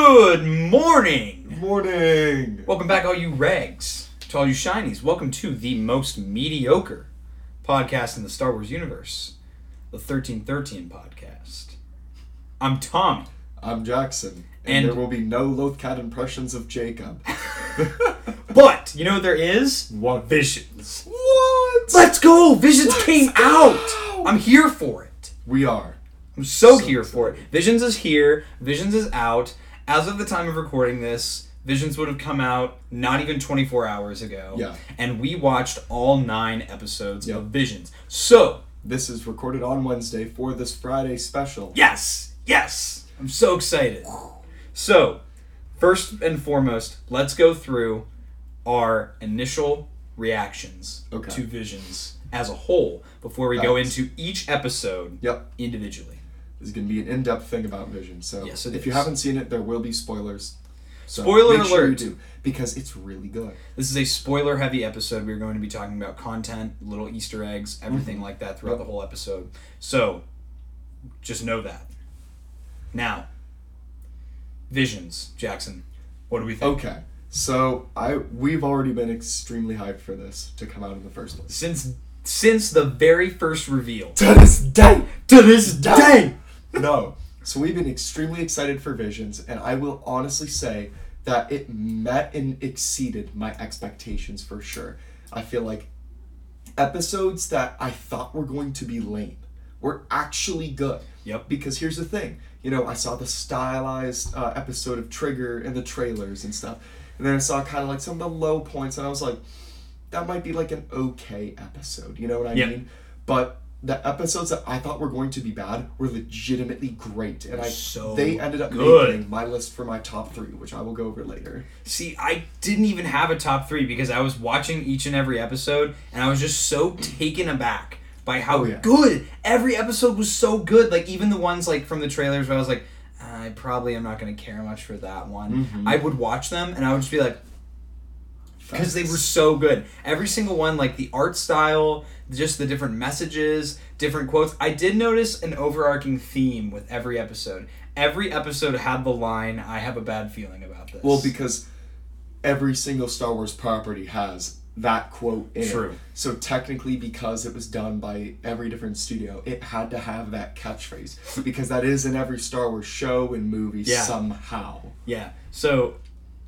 Good morning. Morning. Welcome back, all you regs, to all you shinies. Welcome to the most mediocre podcast in the Star Wars universe, the 1313 podcast. I'm Tommy. I'm Jackson, and, And- there will be no Lothcat impressions of Jacob. But, you know what there is? what? Visions. What? Let's go! Visions came out! I'm here for it. We are. I'm So here for it. Visions is here. Visions is out. As of the time of recording this, Visions would have come out not even 24 hours ago. Yeah. And we watched all nine episodes Yep. of Visions. So, This is recorded on Wednesday for this Friday special. yes, yes, I'm so excited. So, first and foremost, let's go through our initial reactions Okay. to Visions as a whole before we go into each episode Yep. individually. Is going to be an in-depth thing about Vision. So Yes, if you haven't seen it, there will be spoilers. So Spoiler make sure you alert. do because it's really good. This is a spoiler heavy episode. We're going to be talking about content, little Easter eggs, everything mm-hmm. like that throughout Yep. the whole episode. So, just know that. Now, Visions, Jackson. What do we think? Okay. So I we've already been extremely hyped for this to come out in the first place. Since since the very first reveal To this day. to this day. No. So we've been extremely excited for Visions, and I will honestly say that it met and exceeded my expectations for sure. I feel like episodes that I thought were going to be lame were actually good. Yep. Because here's the thing, you know, I saw the stylized uh, episode of Trigger and the trailers and stuff, and then I saw kind of like some of the low points, and I was like, that might be like an okay episode. You know what I Yep. mean? But the episodes that I thought were going to be bad were legitimately great, and I So they ended up good. making my list for my top three, which I will go over later. See, I didn't even have a top three because I was watching each and every episode and I was just so taken aback by how Oh, yeah. good every episode was so good. Like even the ones like from the trailers where I was like, I probably am not going to care much for that one. Mhm. I would watch them and I would just be like, because they were so good. Every single one, like the art style, just the different messages, different quotes. I did notice an overarching theme with every episode. Every episode had the line, "I have a bad feeling about this." Well, because every single Star Wars property has that quote in it. True. it. So technically, because it was done by every different studio, it had to have that catchphrase because that is in every Star Wars show and movie Yeah. somehow. Yeah. So,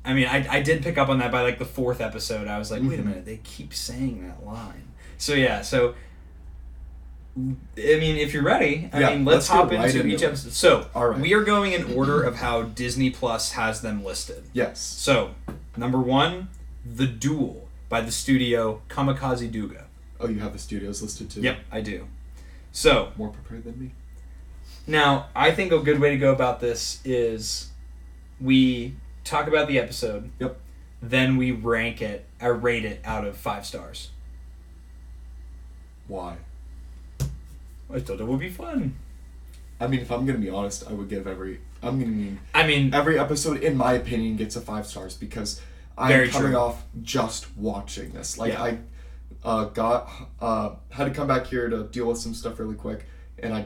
I mean, I, I did pick up on that by like the fourth episode. I was like, wait a Mhm. minute, they keep saying that line. So yeah. So, I mean, if you're ready, I Yeah, mean, let's, let's hop right into into each it. episode. So, All right. we are going in order of how Disney Plus has them listed. Yes. So, number one, The Duel by the studio Kamikaze Douga. Oh, you have the studios listed too. Yep, I do. So, More prepared than me. Now, I think a good way to go about this is we talk about the episode. Yep. Then we rank it or rate it out of five stars. Why? I thought it would be fun. I mean, if I'm gonna be honest, I would give every. I'm gonna mean I mean, every episode, in my opinion, gets a five stars because I'm coming true. off just watching this. Like Yeah. I uh, got uh, had to come back here to deal with some stuff really quick, and I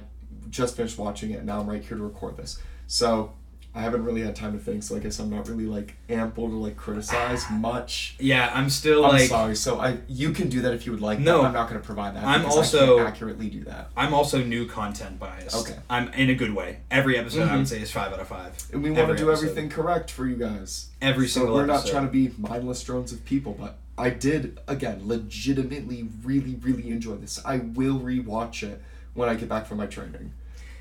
just finished watching it. and Now I'm right here to record this, so I haven't really had time to think. So I guess I'm not really like ample to like criticize much. yeah, I'm still I'm like sorry. So I you can do that if you would like. No. but I'm not going to provide that. I'm also- accurately do that. I'm also new content biased. Okay. I'm in a good way. Every episode I would Mhm. say is five out of five. And we want to do episode. everything correct for you guys. Every so single we're not trying to be mindless drones of people, but I did again legitimately really really enjoy this. I will rewatch it when I get back from my training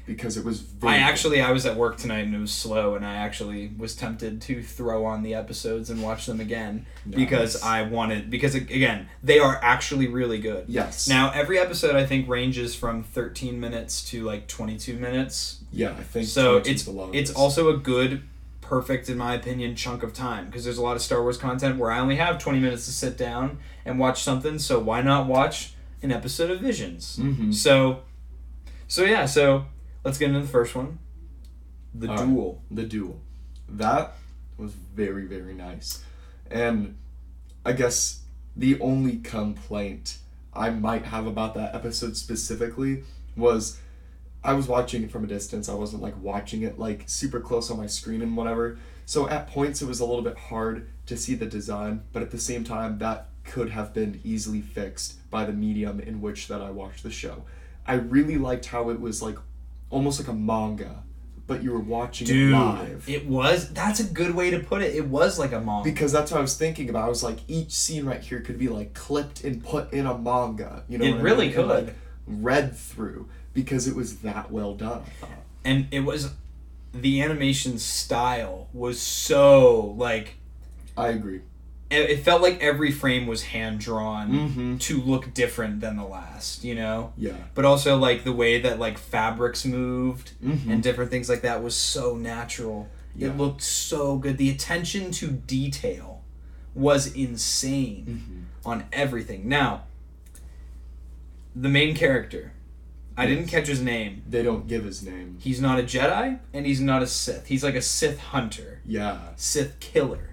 because it was. Very I actually I was at work tonight and it was slow and I actually was tempted to throw on the episodes and watch them again because I wanted because again they are actually really good. yes Now every episode I think ranges from 13 minutes to like 22 minutes. yeah I think So it's it's also a good perfect in my opinion chunk of time because there's a lot of Star Wars content where I only have 20 minutes to sit down and watch something so why not watch an episode of Visions. Mhm. So so yeah, so let's get into the first one. The All right. duel. the duel. That was very very nice, and I guess the only complaint I might have about that episode specifically was I was watching it from a distance. I wasn't like watching it like super close on my screen and whatever. So at points it was a little bit hard to see the design, but at the same time that could have been easily fixed by the medium in which that I watched the show. I really liked how it was like almost like a manga, but you were watching Dude, it live. it was. That's a good way to put it. It was like a manga. because that's what I was thinking about. I was like, each scene right here could be like clipped and put in a manga. You know, It what I really mean? And, could. like read through because it was that well done. And it was the animation style was so like I agree. It, felt like every frame was hand drawn Mm-hmm. to look different than the last you know Yeah. but also like the way that like fabrics moved Mhm. and different things like that was so natural Yeah. it looked so good the attention to detail was insane Mm-hmm. on everything now the main character i didn't catch his name They don't give his name. He's not a Jedi and he's not a Sith. He's like a Sith hunter, Yeah. Sith killer.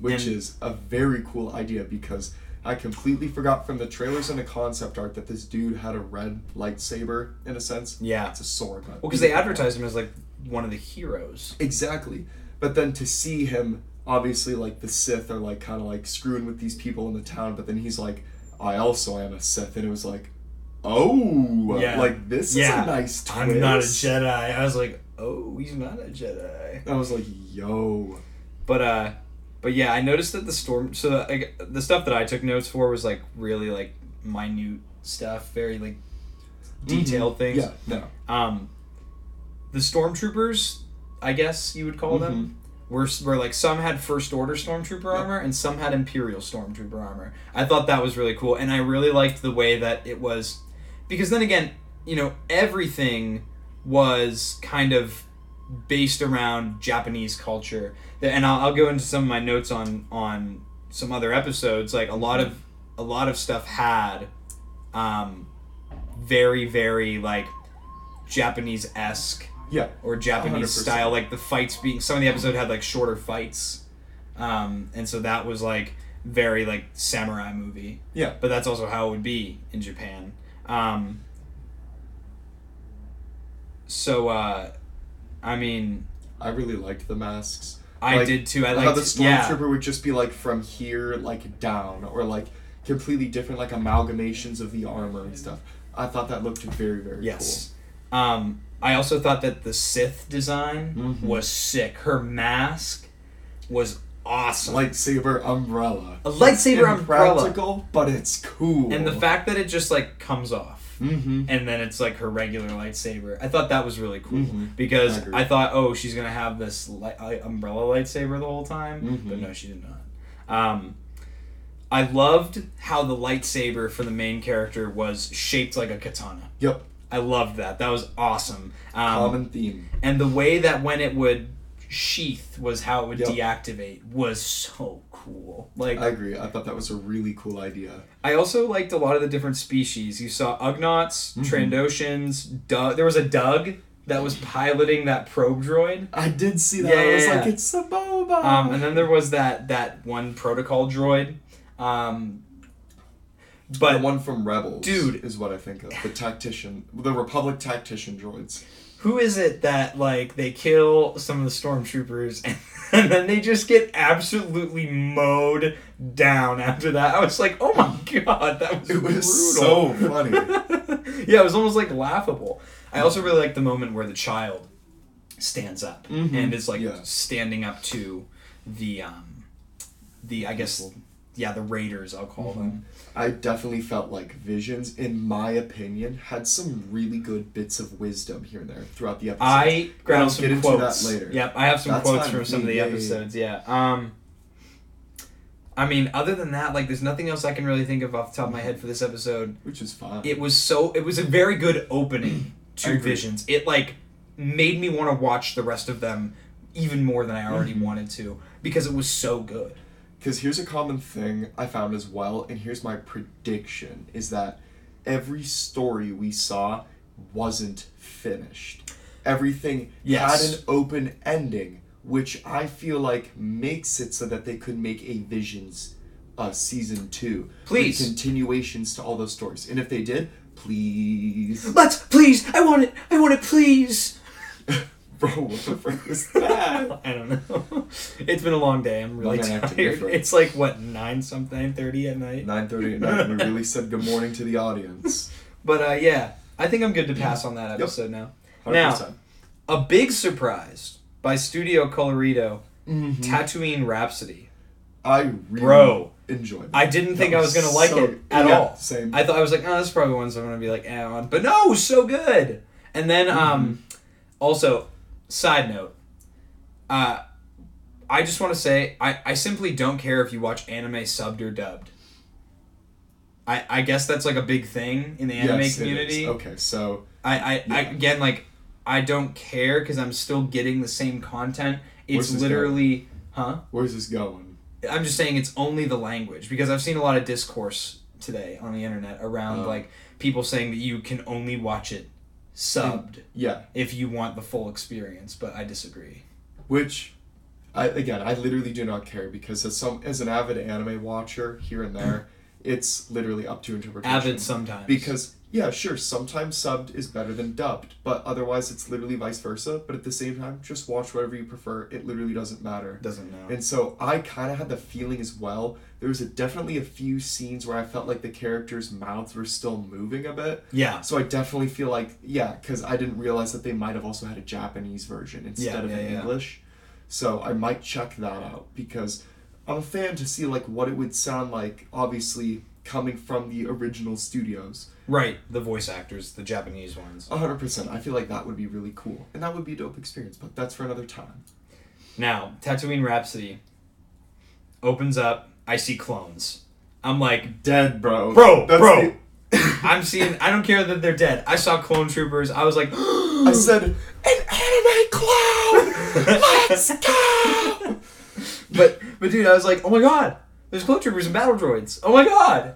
Which And- is a very cool idea because I completely forgot from the trailers and the concept art that this dude had a red lightsaber in a sense. Yeah. It's a sword. Well, because they advertised him as like one of the heroes. Exactly. But then to see him, obviously, like the Sith are like kind of like screwing with these people in the town, but then he's like, I also am a Sith. And it was like, oh, Yeah. like this Yeah. is a nice twist. I'm not a Jedi. I was like, oh, he's not a Jedi. I was like, yo. But uh, but yeah, I noticed that the storm. So the, the stuff that I took notes for was like really like minute stuff, very like detailed things. Yeah, no. Um, the stormtroopers, I guess you would call Mm-hmm. them, were were like some had first order stormtrooper Yeah. armor and some had imperial stormtrooper armor. I thought that was really cool, and I really liked the way that it was, because then again, you know, everything was kind of based around Japanese culture. And I'll, I'll go into some of my notes on on some other episodes. Like a lot of a lot of stuff had um, very very like Japanese esque Yeah. or Japanese 100%. style. Like the fights being some of the episode had like shorter fights, um, and so that was like very like samurai movie. Yeah. But that's also how it would be in Japan. Um, so uh, I mean, I really liked the masks. I Like, did too. I how liked the yeah. stormtrooper would just be like from here like down or like completely different like amalgamations of the armor and stuff i thought that looked very very Yes. Um, I also thought that the Sith design Mhm. was sick. Her mask was cool awesome. lightsaber umbrella A lightsaber It's umbrella. impractical, but it's cool and the fact that it just like comes off. Mm-hmm. and then it's like her regular lightsaber. I thought that was really cool Mhm. because I. I, thought, oh, she's gonna have this light, uh, umbrella lightsaber the whole time, Mhm. but no, she did not. Um, I loved how the lightsaber for the main character was shaped like a katana. yep I loved that. That was awesome. Um, common theme and the way that when it would sheath was how it would Yep. deactivate was so cool. Like i agree i thought that was a really cool idea I also liked a lot of the different species. You saw Ugnaughts, Mhm. Trandoshans, Dug. There was a Dug that was piloting that probe droid. i did see that Yeah, i was yeah, like it's a boba Um, and then there was that that one protocol droid. Um, the but one from rebels Dude. is what i think of the tactician the republic tactician droids who is it that like they kill some of the stormtroopers and, and then they just get absolutely mowed down after that? I was like, oh my god, that was it was brutal. so funny yeah, it was almost like laughable. I also really like the moment where the child stands up Mhm. and is like Yeah. standing up to the um the I guess. Yeah, the raiders I'll call Mhm. them. I definitely felt like Visions, in my opinion, had some really good bits of wisdom here and there throughout the episode. I grabbed some get into that quotes. later. Yep, I have some That's quotes from some of the episodes. Yeah. Um I mean, other than that, like there's nothing else I can really think of off the top of my head for this episode. which is fine. It was so it was a very good opening to. Visions. It like made me want to watch the rest of them even more than I already Mhm. wanted to because it was so good. Because here's a common thing I found as well, and here's my prediction: is that every story we saw wasn't finished. Everything Yes. had an open ending, which I feel like makes it so that they could make a Visions uh, season two. Please. continuations to all those stories, and if they did, please. Let's please. I want it. I want it. Please. Bro, what the frick was that? I don't know. It's been a long day. I'm really Mine tired. It's like what nine something, thirty at night. 9.30 at night, and we really said good morning to the audience. But uh, yeah, I think I'm good to pass on that episode now. 100%. Now- A big surprise by Studio Colorido, Mhm. Tatooine Rhapsody. I really Bro. enjoyed it. I didn't think That I was gonna like so- it at yeah, all. Same. I thought I was like, oh, this is probably ones I'm gonna be like, eh, on. But no, so good. And then, um, also, side note, uh, I just want to say, I, I simply don't care if you watch anime subbed or dubbed. I, I guess that's like a big thing in the anime Yes, community. Okay, so I, I, I again like I don't care because I'm still getting the same content. It's literally, huh? where's this going? I'm just saying it's only the language because I've seen a lot of discourse today on the internet around Oh. like people saying that you can only watch it subbed Yeah, if you want the full experience, but I disagree. which I again I literally do not care because as some as an avid anime watcher here and there, it's literally up to interpretation. Avid sometimes because yeah, sure, sometimes subbed is better than dubbed, but otherwise it's literally vice versa. But at the same time, just watch whatever you prefer. It literally doesn't matter. doesn't matter. And so I kind of had the feeling as well. There was a, definitely a few scenes where I felt like the characters' mouths were still moving a bit. yeah, So I definitely feel like yeah, because I didn't realize that they might have also had a Japanese version instead Yeah, of yeah, an yeah. English. So I might check that out because I'm a fan to see like what it would sound like. Obviously coming from the original studios. right. The voice actors, the Japanese ones. hundred percent. I feel like that would be really cool, and that would be a dope experience. But that's for another time. Now, Tatooine Rhapsody opens up. I see clones. I'm like, Dead, bro. Bro, That's bro. the- I'm seeing. I don't care that they're dead. I saw clone troopers. I was like, I said an anime clone. Let's go. but but dude, I was like, oh my god, there's clone troopers and battle droids. Oh my god.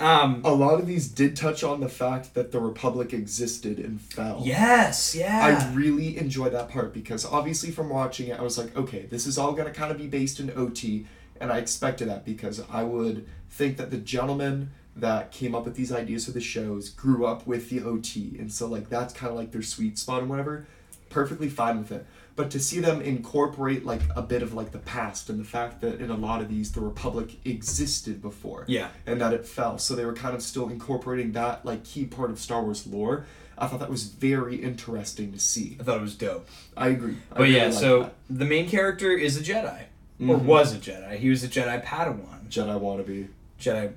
Um. A lot of these did touch on the fact that the Republic existed and fell. Yes. Yeah. I really enjoyed that part because obviously from watching it, I was like, okay, this is all gonna kind of be based in OT, and I expected that because I would think that the gentleman that came up with these ideas for the shows grew up with the OT, and so like that's kind of like their sweet spot and whatever. Perfectly fine with it, but to see them incorporate like a bit of like the past and the fact that in a lot of these the Republic existed before, yeah. and that it fell. So they were kind of still incorporating that like key part of Star Wars lore. I thought that was very interesting to see. I thought it was dope. I agree. I But really yeah, so that. the main character is a Jedi, or Mhm. was a Jedi. He was a Jedi Padawan. Jedi wannabe. Jedi.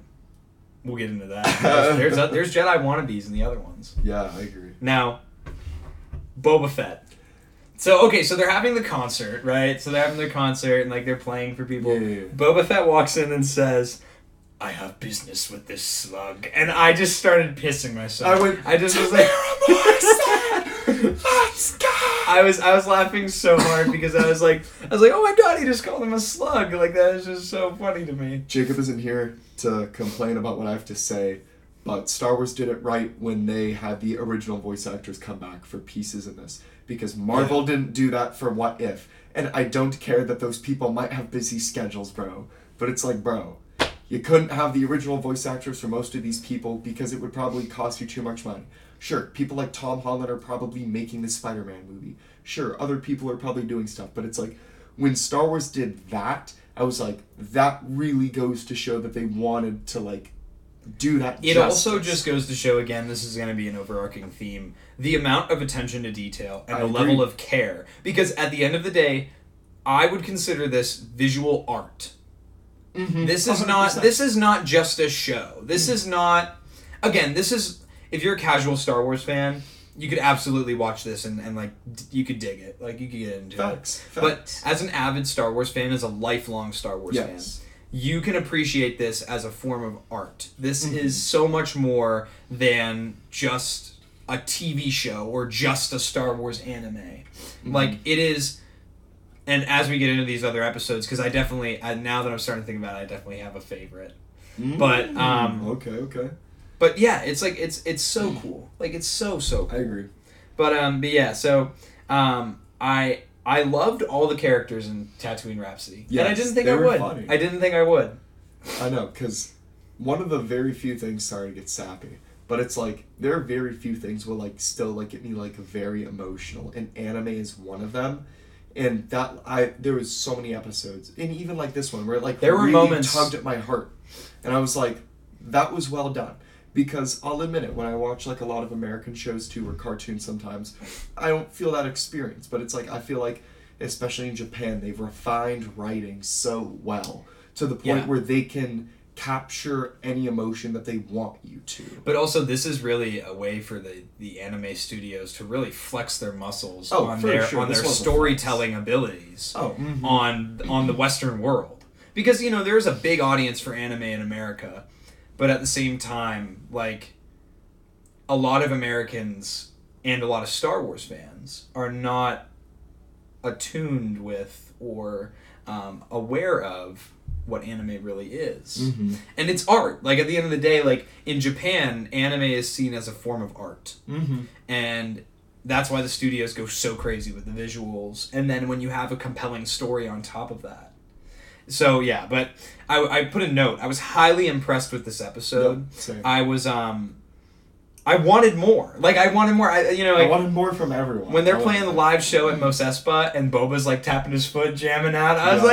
We'll get into that. There's there's, there's Jedi wannabes in the other ones. Yeah, I agree. Now, Boba Fett. So okay, so they're having the concert, right? So they're having their concert and like they're playing for people. Yeah, yeah, yeah. Boba Fett walks in and says, "I have business with this slug," and I just started pissing myself. I went. I just was like, Let's go. I was I was laughing so hard because I was like I was like, oh my god, he just called him a slug. Like that is just so funny to me. Jacob isn't here to complain about what I have to say, but Star Wars did it right when they had the original voice actors come back for pieces in this because Marvel didn't do that for What If. And I don't care that those people might have busy schedules, bro. But it's like, bro, you couldn't have the original voice actors for most of these people because it would probably cost you too much money. Sure, people like Tom Holland are probably making the Spider Man movie. Sure, other people are probably doing stuff, but it's like when Star Wars did that, I was like, that really goes to show that they wanted to like do that. It also just goes to show again, this is going to be an overarching theme: the amount of attention to detail and I the agree. level of care. Because at the end of the day, I would consider this visual art. Mhm, This is not 100%. this is not just a show. This is not again, this is if you're a casual Star Wars fan, you could absolutely watch this and, and like d- you could dig it. Like you could get into facts. it. But as an avid Star Wars fan, as a lifelong Star Wars fan, you can appreciate this as a form of art. This Mhm. is so much more than just a TV show or just a Star Wars anime. Mm-hmm. Like it is and as we get into these other episodes cuz I definitely I, now that I'm starting to think about it, I definitely have a favorite. but, Mm, um, okay, okay, But yeah, it's like it's it's so cool. Like it's so so cool. I agree. But um, but yeah, so um, I I loved all the characters in Tatooine Rhapsody, Yeah. and I didn't think I would. funny. I didn't think I would. I know, because one of the very few things, sorry to get sappy, but it's like there are very few things will like still like get me like very emotional, and anime is one of them. And that I there was so many episodes, and even like this one where it like There were really moments- tugged at my heart, and I was like, that was well done. Because I'll admit it, when I watch like a lot of American shows too, or cartoons sometimes, I don't feel that experience. But it's like I feel like, especially in Japan, they've refined writing so well to the point Yeah. where they can capture any emotion that they want you to. But also, this is really a way for the, the anime studios to really flex their muscles Oh, on their sure. on This their storytelling abilities Oh, mhm. on on the Western world. Because you know there's a big audience for anime in America, but at the same time, like a lot of Americans and a lot of Star Wars fans are not attuned with or um, aware of what anime really is Mhm. and it's art like at the end of the day like in japan anime is seen as a form of art Mhm. and that's why the studios go so crazy with the visuals and then when you have a compelling story on top of that so yeah but i, I put a note i was highly impressed with this episode Yep, i was um i wanted more like i wanted more i you know I wanted more from everyone. when they're I playing the live show at Mos Espa and Boba's like tapping his foot, jamming out, I was Yeah.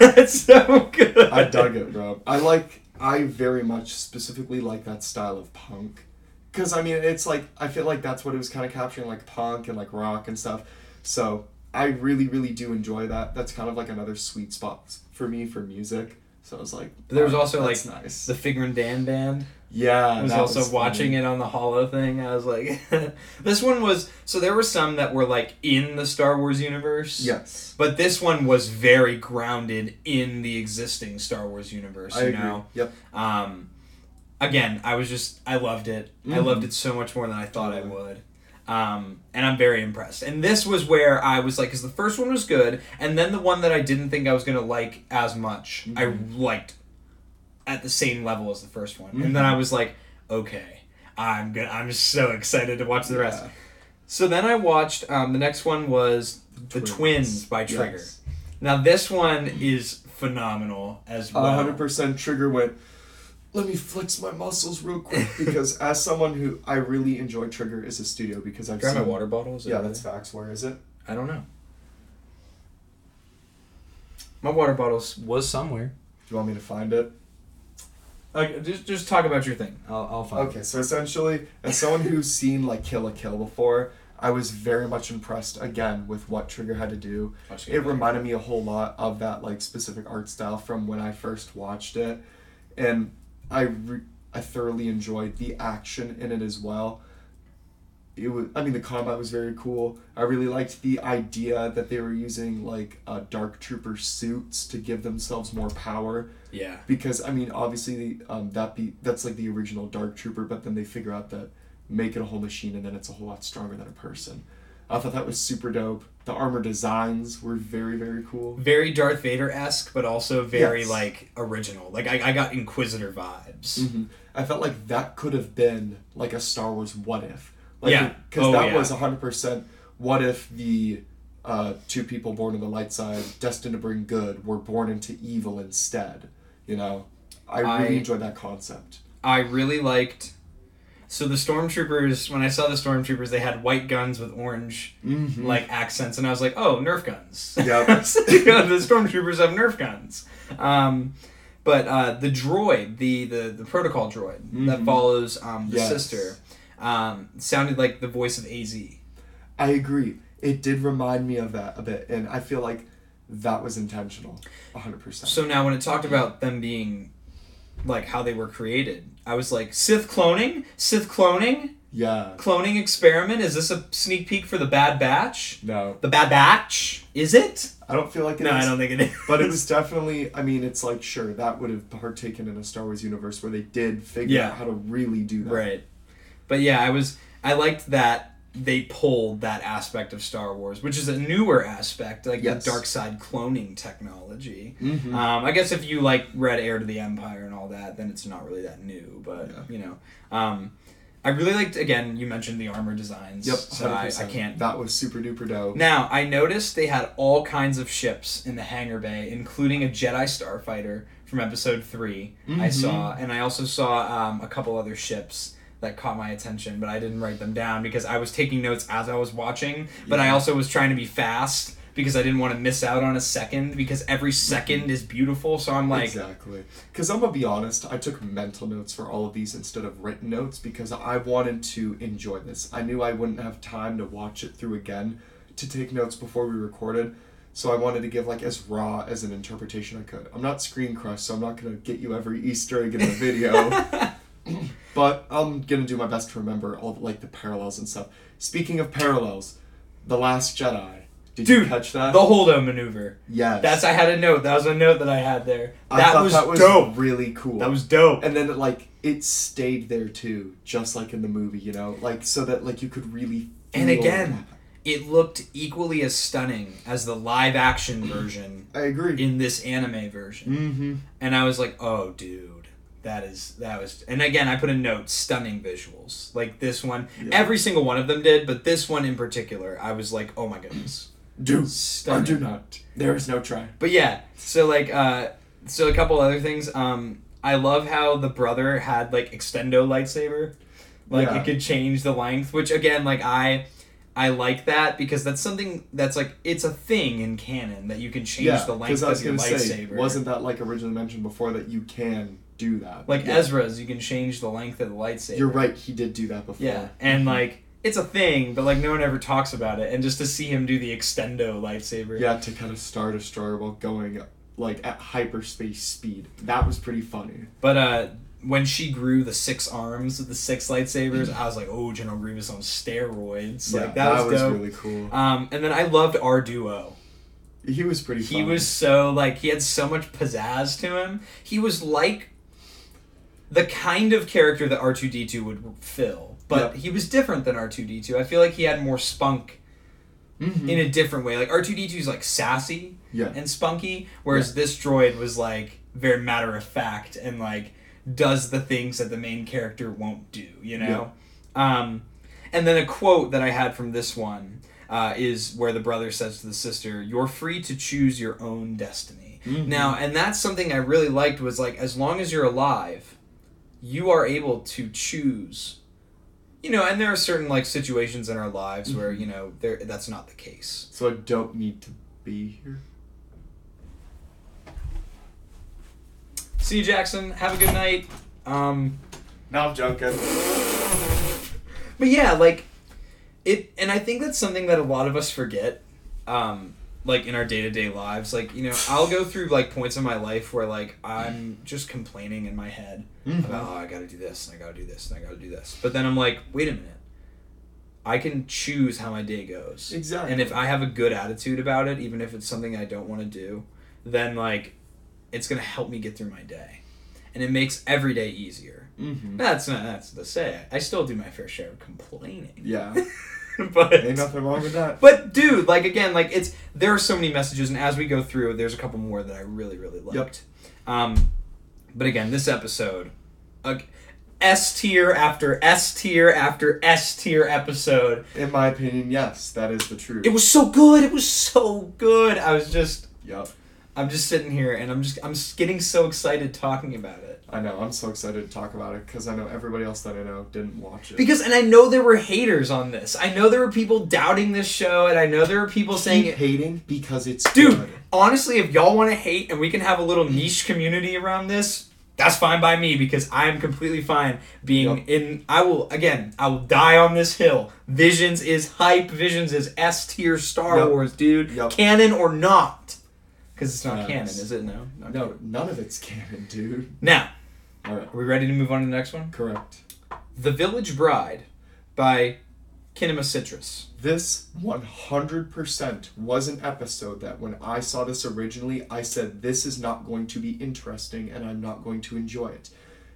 like, that's so good." I dug it, bro. I like. I very much specifically like that style of punk, because I mean, it's like I feel like that's what it was kind of capturing, like punk and like rock and stuff. So I really, really do enjoy that. That's kind of like another sweet spot for me for music. So I was like, there was oh, also, like, nice. The Figrin D'an band. yeah, I was also watching it on the Hollow thing. I was like, this one was so there were some that were like in the Star Wars universe. Yes, But this one was very grounded in the existing Star Wars universe. I you agree. know. Yep. Um, again, I was just I loved it. I Mhm. loved it so much more than I thought I would. Um, and I'm very impressed. And this was where I was like, because the first one was good, and then the one that I didn't think I was gonna like as much, I Mhm. liked at the same level as the first one. And Mhm. then I was like, okay, I'm good. I'm so excited to watch the rest. Yeah. So then I watched. Um, the next one was The Twins. Twins by Trigger. Yes. Now this one is phenomenal as well. Hundred percent trigger went. Let me flex my muscles real quick because as someone who I really enjoy Trigger as a studio because I've Grab my seen water bottle. Is it Yeah, that's there? facts. Where is it? I don't know. My water bottles was somewhere. Do you want me to find it? Like just just talk about your thing. I'll I'll find. Okay, so essentially, as someone who's seen like Kill la Kill before, I was very much impressed again with what Trigger had to do. it. It reminded me a whole lot of that like specific art style from when I first watched it, and I re- I thoroughly enjoyed the action in it as well. It was I mean the combat was very cool. I really liked the idea that they were using like uh, dark trooper suits to give themselves more power Yeah. because I mean obviously um, that be that's like the original Dark Trooper, but then they figure out that make it a whole machine and then it's a whole lot stronger than a person. I thought that was super dope. The armor designs were very very cool. Very Darth Vader esque, but also very Yes. like original. Like I, I got Inquisitor vibes. hmm I felt like that could have been like a Star Wars what if. Like, Yeah. Because Oh, that yeah. was hundred percent. What if the uh, two people born in the light side, destined to bring good, were born into evil instead? You know, I really I- enjoyed that concept. I really liked. So the stormtroopers, when I saw the stormtroopers, they had white guns with orange Mm-hmm. like accents, and I was like, "Oh, Nerf guns." Yep. the stormtroopers have Nerf guns. Um, but uh, the droid, the, the the protocol droid that Mhm. follows um, the Yes. sister, um, sounded like the voice of Az. I agree. It did remind me of that a bit, and I feel like that was intentional, hundred percent. So now, when it talked about them being like how they were created, I was like, Sith cloning, Sith cloning, Yeah. cloning experiment. Is this a sneak peek for the Bad Batch? No, The Bad Batch? Is it? I don't feel like it No, I don't think it is. But it was definitely. I mean, it's like sure that would have partaken in a Star Wars universe where they did figure Yeah. out how to really do that. Right. But yeah, I was I liked that they pulled that aspect of Star Wars, which is a newer aspect, like Yes. the dark side cloning technology. Mm-hmm. Um, I guess if you like read Heir to the Empire and all that, then it's not really that new. But Yeah. you know, um, I really liked again. You mentioned the armor designs. yep. So I, I can't. That was super duper dope. Now I noticed they had all kinds of ships in the hangar bay, including a Jedi starfighter from Episode 3 I Mhm. saw, and I also saw um, a couple other ships that caught my attention, but I didn't write them down because I was taking notes as I was watching. But I also was trying to be fast because I didn't want to miss out on a second because every second is beautiful. So I'm like, exactly. Because I'm gonna be honest, I took mental notes for all of these instead of written notes because I wanted to enjoy this. I knew I wouldn't have time to watch it through again to take notes before we recorded. So I wanted to give like as raw as an interpretation I could. I'm not screen crushed, so I'm not gonna get you every Easter egg in the video. but I'm gonna do my best to remember all like the parallels and stuff. Speaking of parallels, The Last Jedi. Did you Dude, catch that? the Holdo maneuver. yes. That's I had a note. That was a note that I had there. I That was, that was dope. really cool. That was dope. and then like it stayed there too, just like in the movie, you know, like so that like you could really. And again, it looked equally as stunning as the live action version I agree. in this anime version. mm-hmm. And I was like, "Oh, dude, that is that was." And again, I put a note: stunning visuals. Like this one, Yeah. every single one of them did, but this one in particular, I was like, "Oh my goodness, Do or stunning." do not. There is no try. But yeah, so like, uh, so a couple other things. Um, I love how the brother had like extendo lightsaber, like Yeah. it could change the length. Which again, like I, I like that because that's something that's like it's a thing in canon that you can change yeah, the length of your gonna say, lightsaber. wasn't that like originally mentioned before that you can do that? like yeah. Ezra's, you can change the length of the lightsaber. You're right. He did do that before. Yeah, and Mhm. like it's a thing, but like no one ever talks about it. And just to see him do the extendo lightsaber, yeah, to kind of start a star destroyer while going like at hyperspace speed. That was pretty funny. But uh, when she grew the six arms with the six lightsabers, I was like, oh, General Grievous on steroids. Yeah, like that, was, dope. really cool. Um, and then I loved our duo. he was pretty. He fun. was so like he had so much pizzazz to him. He was like the kind of character that R two D two would fill, but Yep. he was different than R two D two. I feel like he had more spunk Mhm. in a different way. Like R two D 2 is like sassy yeah. and spunky, whereas this droid was like very matter of fact and like does the things that the main character won't do. You know. Um, and then a quote that I had from this one uh, is where the brother says to the sister, "You're free to choose your own destiny." Mhm. Now, and that's something I really liked was like as long as you're alive, you are able to choose. You know, and there are certain like situations in our lives where Mhm. you know there that's not the case. So I don't need to be here. See you, Jackson. Have a good night. Um, No, I'm joking. But yeah, like it, and I think that's something that a lot of us forget, um, like in our day to day lives. Like you know, I'll go through like points in my life where like I'm just complaining in my head about oh I got to do this and I got to do this and I got to do this. But then I'm like, wait a minute, I can choose how my day goes. Exactly. And if I have a good attitude about it, even if it's something I don't want to do, then like it's gonna help me get through my day, and it makes every day easier. Mm-hmm. That's not that's to say. I still do my fair share of complaining. Yeah. but Ain't nothing wrong with that. but dude, like again, like it's there are so many messages, and as we go through, there's a couple more that I really really liked. Um, but again, this episode, uh, S tier after S tier after S tier episode. In my opinion, yes, that is the truth. It was so good. It was so good. I was just Yep. I'm just sitting here and I'm just I'm just getting so excited talking about it. I know. I'm so excited to talk about it because I know everybody else that I know didn't watch it. Because and I know there were haters on this. I know there were people doubting this show and I know there were people saying hating because it's Dude, good. honestly, if y'all want to hate and we can have a little niche community around this, that's fine by me because I am completely fine being Yep. in. I will again. I will die on this hill. Visions is hype. Visions is S tier Star Yep. Wars, dude. Yep. Canon or not? Because it's not Yes. canon, is it? No. Not No, canon. none of it's canon, dude. Now, All right. are we ready to move on to the next one? Correct. The Village Bride by Kinema Citrus. This 100% was an episode that when I saw this originally, I said, this is not going to be interesting and I'm not going to enjoy it.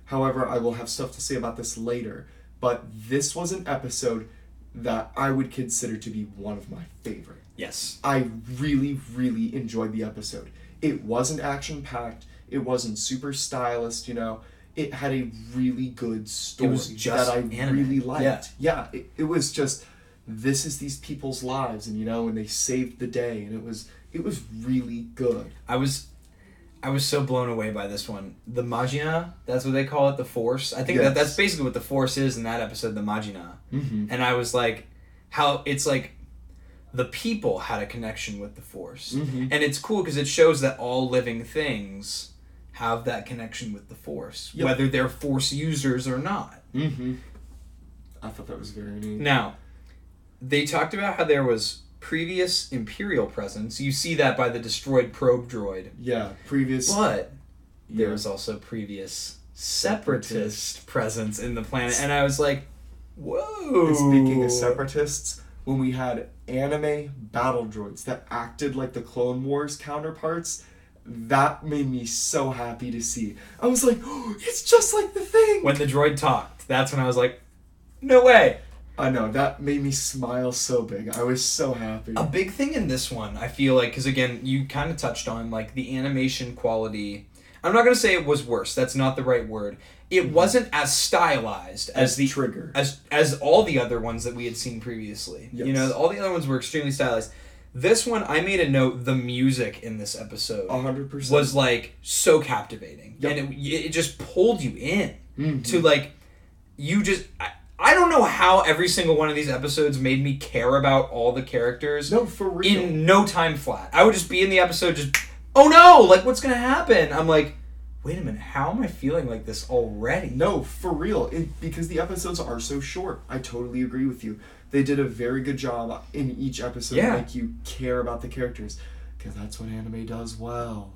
However, I will have stuff to say about this later, but this was an episode that I would consider to be one of my favorite. Yes. I really, really enjoyed the episode. It wasn't action packed, it wasn't super stylist, you know. It had a really good story was just that I anime. really liked. Yeah. Yeah, it, it was just this is these people's lives and you know and they saved the day and it was it was really good. I was I was so blown away by this one. The Magina, that's what they call it, the Force. I think Yes. that that's basically what the Force is in that episode, the Magina. Mm-hmm. And I was like, how it's like the people had a connection with the Force. Mm-hmm. And it's cool because it shows that all living things have that connection with the Force, Yep. whether they're Force users or not. Mm-hmm. I thought that was very neat. Now, they talked about how there was previous Imperial presence. You see that by the destroyed probe droid. Yeah, previous. But there yeah. was also previous separatist presence in the planet, and I was like, "Whoa!" And speaking of separatists, when we had anime battle droids that acted like the Clone Wars counterparts, that made me so happy to see. I was like, oh, it's just like the thing. when the droid talked, that's when I was like, "No way!" I know that made me smile so big. I was so happy. A big thing in this one, I feel like, because again, you kind of touched on like the animation quality. I'm not gonna say it was worse. That's not the right word. It mm-hmm. wasn't as stylized as, As the trigger. as as all the other ones that we had seen previously. You know, all the other ones were extremely stylized. This one, I made a note. The music in this episode hundred percent. was like so captivating, Yep. and it, it just pulled you in Mhm. to like you just. I, I don't know how every single one of these episodes made me care about all the characters no for real. in no time flat. I would just be in the episode, just oh no, like what's gonna happen? I'm like, wait a minute, how am I feeling like this already? No, for real. It, because the episodes are so short. I totally agree with you. They did a very good job in each episode Yeah. to make you care about the characters. Because that's what anime does well.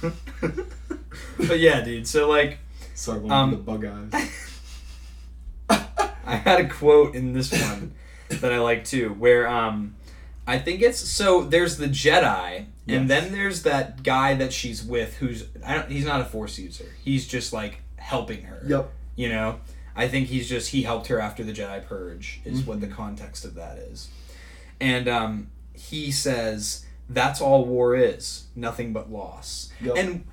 but yeah, dude. So like, Sorry, one Um, of the bug eyes. I had a quote in this one that I like too, where um, I think it's so there's the Jedi, Yes. and then there's that guy that she's with, who's I don't, he's not a Force user. He's just like helping her. Yep. You know, I think he's just he helped her after the Jedi purge is what Mm-hmm. the context of that is, and um, he says that's all war is, nothing but loss. Yep. And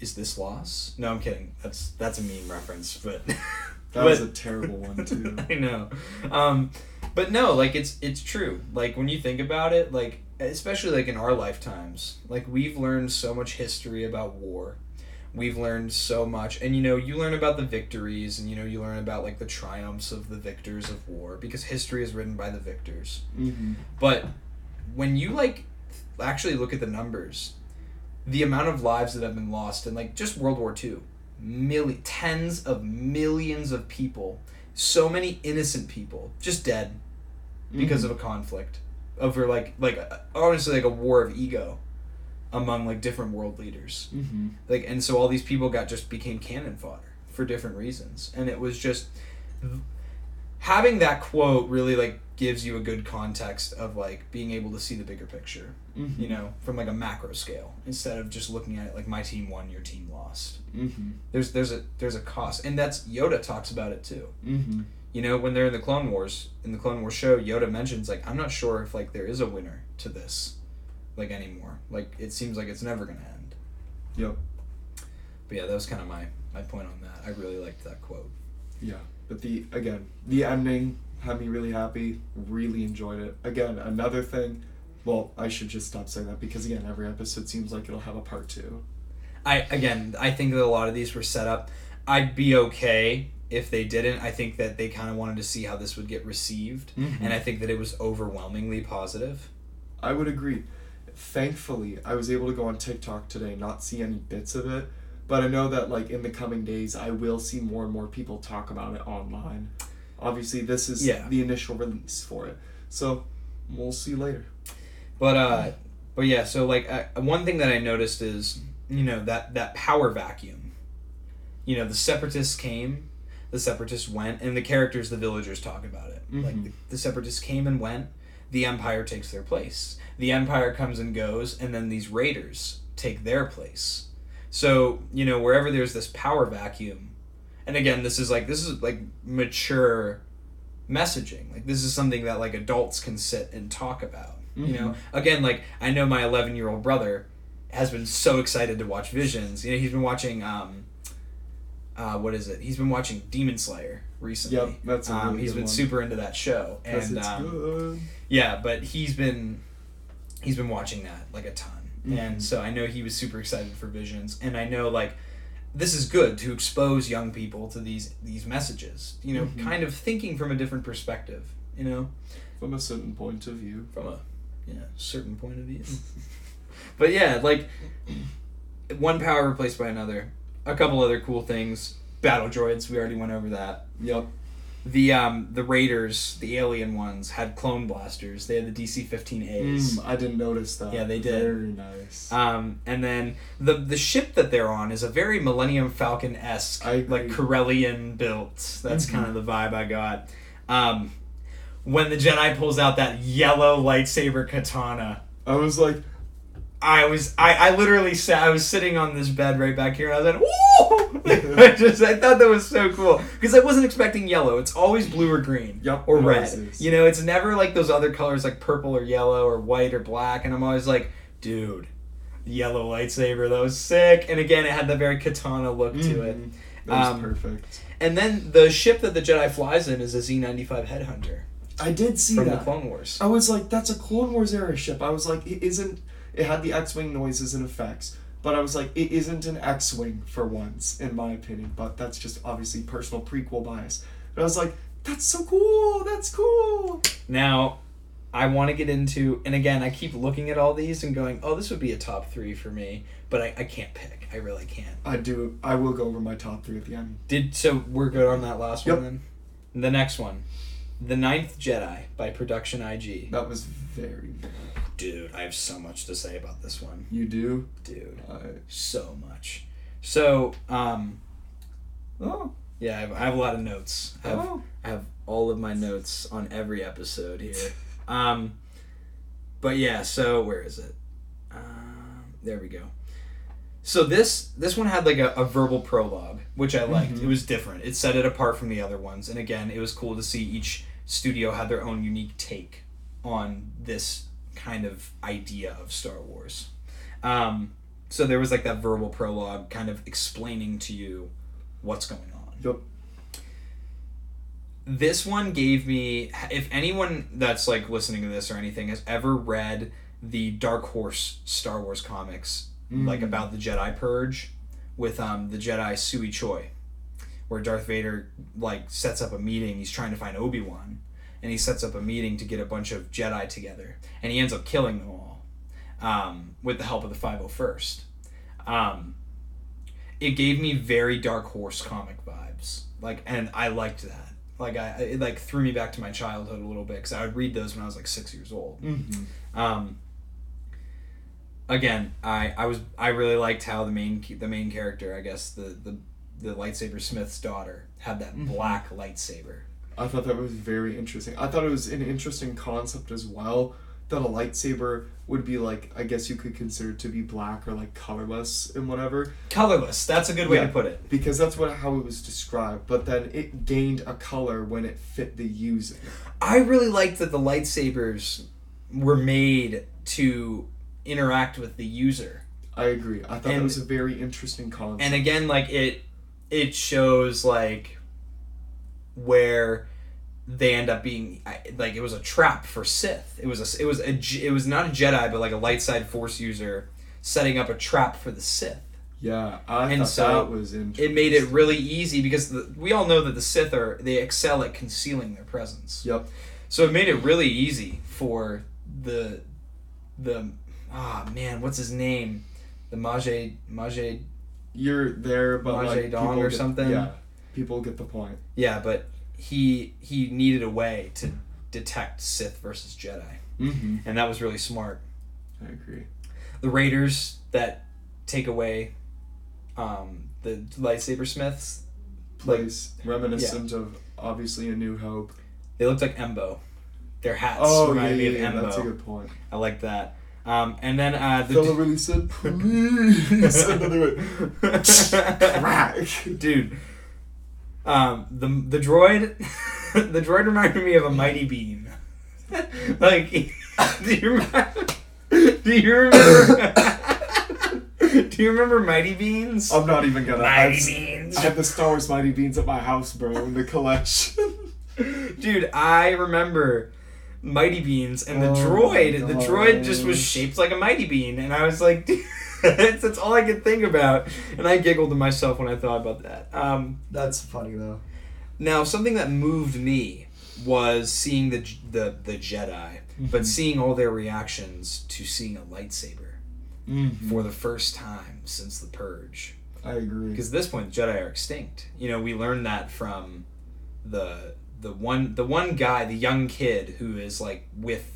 is this loss? No, I'm kidding. That's that's a meme reference, but That was a terrible one too. I know. Um, but no, like it's it's true. Like when you think about it, like especially like in our lifetimes, like we've learned so much history about war. We've learned so much, and you know, you learn about the victories, and you know, you learn about like the triumphs of the victors of war, because history is written by the victors. hmm But when you like actually look at the numbers, the amount of lives that have been lost in like just World War II, tens of millions of people, so many innocent people just dead because of a conflict over like like honestly like a war of ego among like different world leaders. Hmm like and so all these people got just became cannon fodder for different reasons. And it was just having that quote really like gives you a good context of like being able to see the bigger picture hmm you know from like a macro scale instead of just looking at it like my team won your team lost. Hmm there's there's a there's a cost. And that's yoda talks about it too. Hmm you know when they're in the clone wars in the clone wars show yoda mentions like i'm not sure if like there is a winner to this like anymore like it seems like it's never gonna end Yep. but yeah that was kind of my my point on that i really liked that quote Yeah, but the again, the ending had me really happy. Really enjoyed it. Again, another thing. Well, I should just stop saying that because again, every episode seems like it'll have a part two. i again i think that a lot of these were set up i'd be okay if they didn't i think that they kind of wanted to see how this would get received Mhm. and i think that it was overwhelmingly positive I would agree. Thankfully, I was able to go on TikTok today, not see any bits of it, but I know that like in the coming days, I will see more and more people talk about it online. Obviously, this is Yeah. the initial release for it, so we'll see later. But uh, but yeah. So like one thing that I noticed is you know that that power vacuum. You know the separatists came, the separatists went, and the characters, the villagers talk about it. Like Mhm. the, the separatists came and went, the empire takes their place. The empire comes and goes, and then these raiders take their place. So you know wherever there's this power vacuum, and again this is like this is like mature messaging. Like this is something that like adults can sit and talk about. You know, again, like I know my 11 year old brother has been so excited to watch Visions. You know, he's been watching um, uh, what is it? He's been watching Demon Slayer recently. Yep, that's a um, really he's good been one. super into that show, and it's um, good. yeah, but he's been he's been watching that like a ton, Mhm. and so I know he was super excited for Visions, and I know like this is good to expose young people to these these messages. You know, Mhm. kind of thinking from a different perspective. You know, From a certain point of view. from a yeah certain point of view. but yeah, like one power replaced by another. A couple other cool things. Battle droids. We already went over that. Yep. The um the Raiders, the alien ones, had clone blasters. They had the DC fifteen A's. Mm, I didn't notice that. Yeah, they did. Very nice. Um, and then the the ship that they're on is a very Millennium Falcon esque, like Corellian built. That's Mhm. kind of the vibe I got. Um, when the Jedi pulls out that yellow lightsaber katana, I was like, I was I, I literally sat I was sitting on this bed right back here and I was like, woo! I just I thought that was so cool because I wasn't expecting yellow. It's always blue or green. Yep, Or red. You know, it's never like those other colors like purple or yellow or white or black. And I'm always like, dude, yellow lightsaber, that was sick. And again, it had the very katana look to it. Mhm. That was Um, perfect. And then the ship that the Jedi flies in is a Z95 Headhunter I did see from that. the Clone Wars. I was like, that's a Clone Wars era ship. I was like, it isn't. It had the X-wing noises and effects, but I was like, it isn't an X-wing for once, in my opinion. But that's just obviously personal prequel bias. But I was like, that's so cool. That's cool. Now, I want to get into, and again, I keep looking at all these and going, oh, this would be a top three for me, but I, I can't pick. I really can't. I do. I will go over my top three at the end. Did so? We're good on that last Yep. one then. The next one, The Ninth Jedi by Production IG. That was very. Dude, I have so much to say about this one. You do. Dude, Uh, so much. So, um, oh. yeah, I have, I have a lot of notes. I have, Oh. I have all of my notes on every episode here. Um, but yeah, so where is it? Um, there we go. So this this one had like a, a verbal prologue, which I liked. Mhm. It was different. It set it apart from the other ones, and again, it was cool to see each studio had their own unique take on this kind of idea of Star Wars. Um, so there was like that verbal prologue, kind of explaining to you what's going on Yep. this one gave me if anyone that's like listening to this or anything has ever read the dark horse star wars comics like Mm. about the jedi purge with um the jedi Tsui Choi where darth vader like sets up a meeting he's trying to find obi-wan and he sets up a meeting to get a bunch of jedi together and he ends up killing them all um, with the help of the 501st um, it gave me very dark horse comic vibes like and i liked that like i it like threw me back to my childhood a little bit because i would read those when i was like six years old Mm-hmm. um, again i i was i really liked how the main the main character i guess the the the lightsaber smith's daughter had that Mhm. black lightsaber I thought that was very interesting. I thought it was an interesting concept as well that a lightsaber would be like I guess you could consider to be black or like colorless and whatever colorless that's a good way Yeah. to put it because that's what how it was described. But then it gained a color when it fit the user. I really liked that the lightsabers were made to interact with the user. I agree. I thought that was a very interesting concept. And again, like it it shows like where they end up being like it was a trap for Sith. It was a it was a it was not a Jedi but like a light side force user setting up a trap for the Sith. yeah, I and thought so that was interesting. It made it really easy because the, we all know that the Sith are they excel at concealing their presence. Yep. So it made it really easy for the the ah man, what's his name? The Mage Mage You're there, but like Dong or get- something? Yeah, people get the point. Yeah, but he he needed a way to detect Sith versus Jedi. Mm-hmm. And that was really smart. I agree. The Raiders that take away um, the lightsaber smiths, like Place reminiscent of obviously A New Hope. they looked like Embo. Their hats Oh yeah, yeah, of yeah, Embo. that's a good point. I like that. Um, and then uh, the Fella really said, please. and then they went, crack. dude. Um, the the droid, the droid reminded me of a mighty bean. like, do you remember? Do you remember? do you remember Mighty Beans? I'm not even gonna. Mighty I've- Beans. I have the Star Wars Mighty Beans at my house, bro, in the collection. Dude, I remember mighty beans, and the Oh droid, the droid just was shaped like a mighty bean, and I was like, that's, that's all I could think about, and I giggled to myself when I thought about that. Um, That's funny though. now, something that moved me was seeing the the the Jedi, but Mhm. seeing all their reactions to seeing a lightsaber Mm-hmm. for the first time since the Purge. I agree. Because at this point, the Jedi are extinct. You know, we learned that from the the one the one guy, the young kid who is like with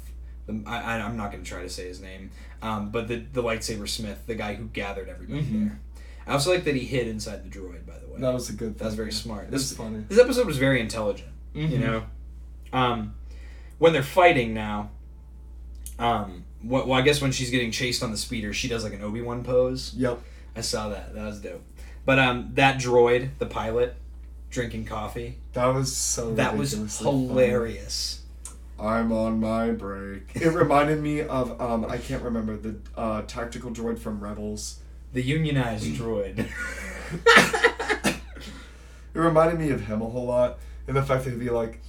the. I, I'm not going to try to say his name, um, but the the lightsaber smith, the guy who gathered everybody Mhm. there. I also like that he hid inside the droid. By the way, That was a good. Thing. That was very smart. That's This funny. this episode was very intelligent. You Mhm. know, um, when they're fighting now. Um, what, well, I guess when she's getting chased on the speeder, she does like an Obi Wan pose. Yep. I saw that. That was dope. But um, that droid, the pilot, drinking coffee, That was so. that was hilarious. I'm on my break. It reminded me of um I can't remember the uh, tactical droid from Rebels. The unionized droid. It reminded me of him a whole lot, and the fact that he'd be like,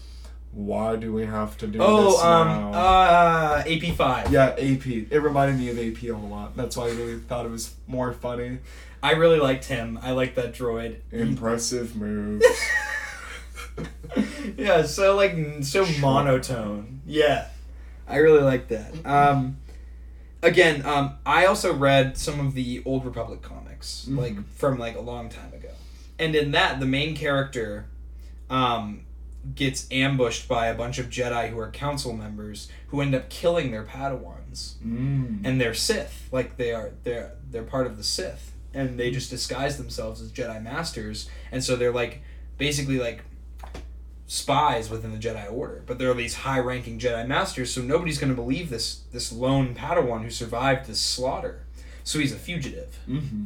"Why do we have to do oh, this um, now?" uh, AP five. yeah, AP. It reminded me of AP a whole lot. That's why I really thought it was more funny. I really liked him. I liked that droid. Impressive moves. yeah, so like so monotone. Yeah, I really like that. Um, again, um, I also read some of the old Republic comics, Mhm. like from like a long time ago, and in that the main character, um, gets ambushed by a bunch of Jedi who are council members who end up killing their Padawans mm. and they're Sith, like they are they're they're part of the Sith, and they just disguise themselves as Jedi masters, and so they're like basically like spies within the Jedi Order, but they're these high-ranking Jedi masters, so nobody's going to believe this this lone Padawan who survived this slaughter, so he's a fugitive. hmm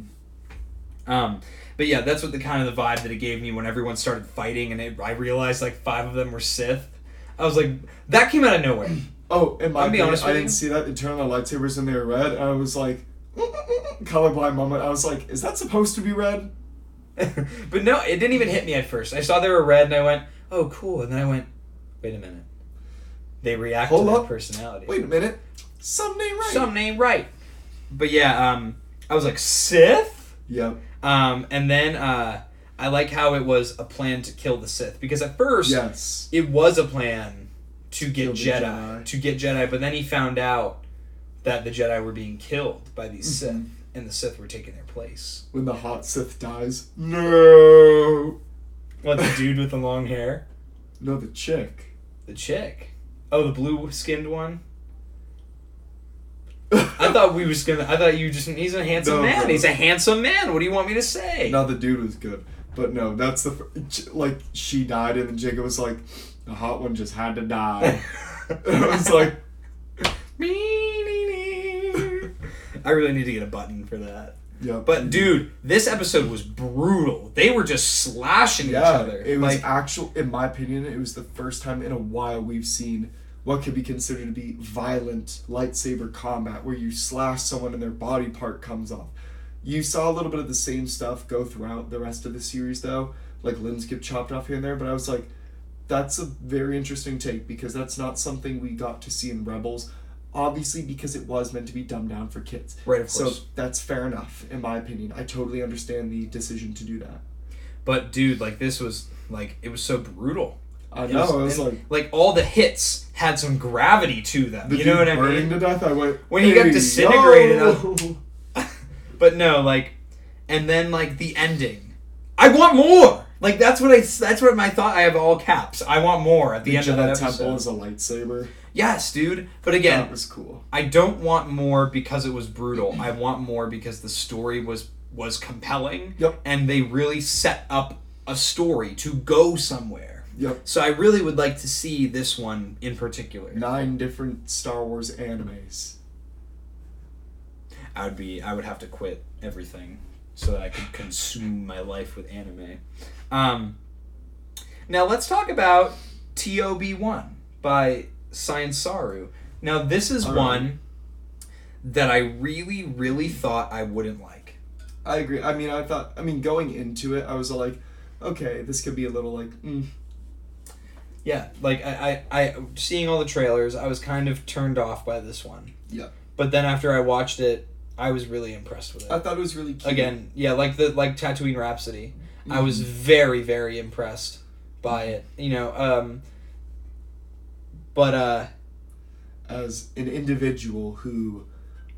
Um, but yeah, that's what the kind of the vibe that it gave me when everyone started fighting, and it, I realized like five of them were Sith. I was like, that came out of nowhere. Oh, my I'll be opinion, honest I didn't you. see that. They turned on the lightsabers and they were red, and I was like, colorblind moment. I was like, is that supposed to be red? but no, it didn't even hit me at first. I saw they were red and I went, "Oh, cool." And then I went, "Wait a minute." They react Hold to up. personality. Wait a minute. Something ain't right. Something ain't right. But yeah, um, I was like Sith. Yep. Um, and then uh, I like how it was a plan to kill the Sith because at first Yes. it was a plan to get Jedi, Jedi. to get Jedi, but then he found out that the Jedi were being killed by these Mhm. Sith, and the Sith were taking their place. When the hot Sith dies. No. What the dude with the long hair? No, the chick. The chick. Oh, the blue skinned one. I thought we was gonna. I thought you just. He's a handsome No, man. bro. He's a handsome man. What do you want me to say? No, the dude was good. But no, that's the fir- like she died and then Jacob was like, the hot one just had to die. I was like, me. I really need to get a button for that. Yeah. But dude, this episode was brutal. They were just slashing each other. it was like, actual. In my opinion, it was the first time in a while we've seen what could be considered to be violent lightsaber combat, where you slash someone and their body part comes off. You saw a little bit of the same stuff go throughout the rest of the series, though, like limbs get chopped off here and there. But I was like, that's a very interesting take because that's not something we got to see in Rebels. Obviously, because it was meant to be dumbed down for kids. right, of course. So that's fair enough, in my opinion. I totally understand the decision to do that. but dude, like this was like it was so brutal. I know. was- I was like, like all the hits had some gravity to them. the you know what I burning mean? to death. I went When he got disintegrated, yo!" But no, like, and then like the ending. I want more. Like that's what I. That's what my thought. I have all caps. I want more at the, the end of that Jedi episode. temple is a lightsaber. yes, dude. But again, that was cool. I don't want more because it was brutal. I want more because the story was was compelling. Yep. And they really set up a story to go somewhere. Yep. So I really would like to see this one in particular. Nine different Star Wars animes. I would be I would have to quit everything so that I could consume my life with anime. Um, now let's talk about TOB one by Science Saru. Now this is one that I really really thought I wouldn't like. I agree. I mean, I thought. I mean, going into it, I was like, okay, this could be a little like. Mm. yeah, like I, I, I seeing all the trailers, I was kind of turned off by this one. Yeah. But then after I watched it, I was really impressed with it. I thought it was really cute. Again, yeah, like the like Tatooine Rhapsody. I Mm-hmm. was very very impressed by it. You know, um but uh as an individual who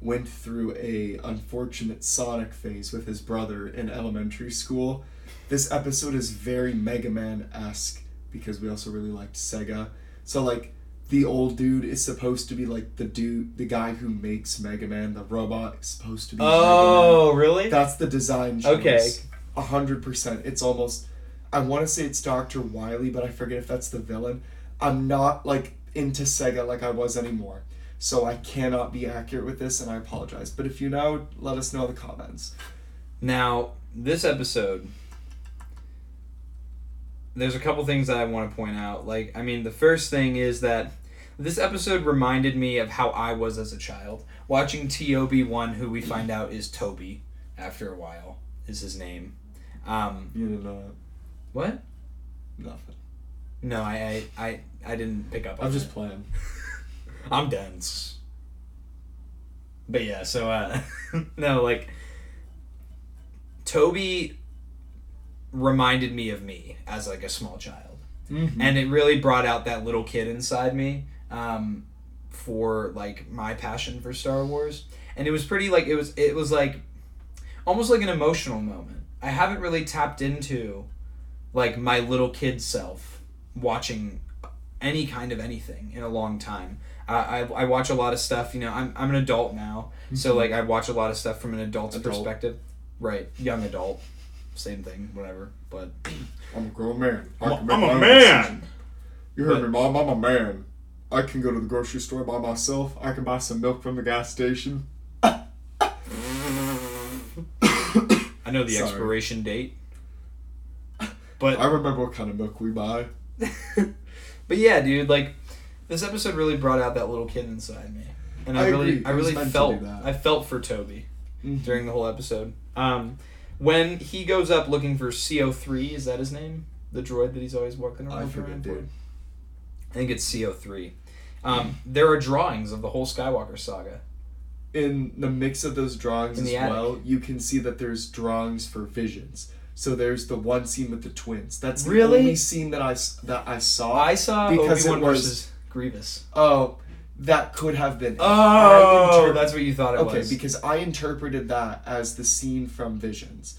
went through a unfortunate Sonic phase with his brother in elementary school, this episode is very Mega Man esque because we also really liked Sega. So like the old dude is supposed to be like the dude, the guy who makes Mega Man. The robot is supposed to be. Mega Man. Oh, really? That's the design choice. Okay. A hundred percent. It's almost I wanna say it's Dr. Wily, but I forget if that's the villain. I'm not like into Sega like I was anymore. So I cannot be accurate with this and I apologize. But if you know, let us know in the comments. Now, this episode, there's a couple things that I want to point out. Like, I mean, the first thing is that this episode reminded me of how I was as a child. Watching TOB1, who we find out is Toby after a while, is his name. Um, You didn't know what? Nothing. No, I, I, I, I didn't pick up on I'm just it. playing. I'm dense. But yeah, so uh no, like Toby reminded me of me as like a small child. Mm-hmm. And it really brought out that little kid inside me um for like my passion for Star Wars. And it was pretty like it was it was like almost like an emotional moment. I haven't really tapped into like my little kid self watching any kind of anything in a long time. I, I, I watch a lot of stuff. You know, I'm, I'm an adult now, so mm-hmm. like I watch a lot of stuff from an adult's Adult. perspective. Right, young adult, same thing, whatever. But I'm a grown man. I I'm can make a my own man. decision. You heard But- me, Mom. I'm a man. I can go to the grocery store by myself. I can buy some milk from the gas station. I know the Sorry. expiration date. But I remember what kind of milk we buy. but yeah, dude, like this episode really brought out that little kid inside me, and I, I really. I really felt. I felt for Toby Mhm. during the whole episode. Um, when he goes up looking for CO3, is that his name? The droid that he's always walking around. I forget, around dude. I think it's CO3. Um, there are drawings of the whole Skywalker saga. In the mix of those drawings In as attic. well, you can see that there's drawings for visions. So there's the one scene with the twins. That's the Really? only scene that I that I saw. I saw Because Wan it was- versus Grievous. oh, that could have been. Oh, that's what you thought it okay. was. Okay, because I interpreted that as the scene from Visions.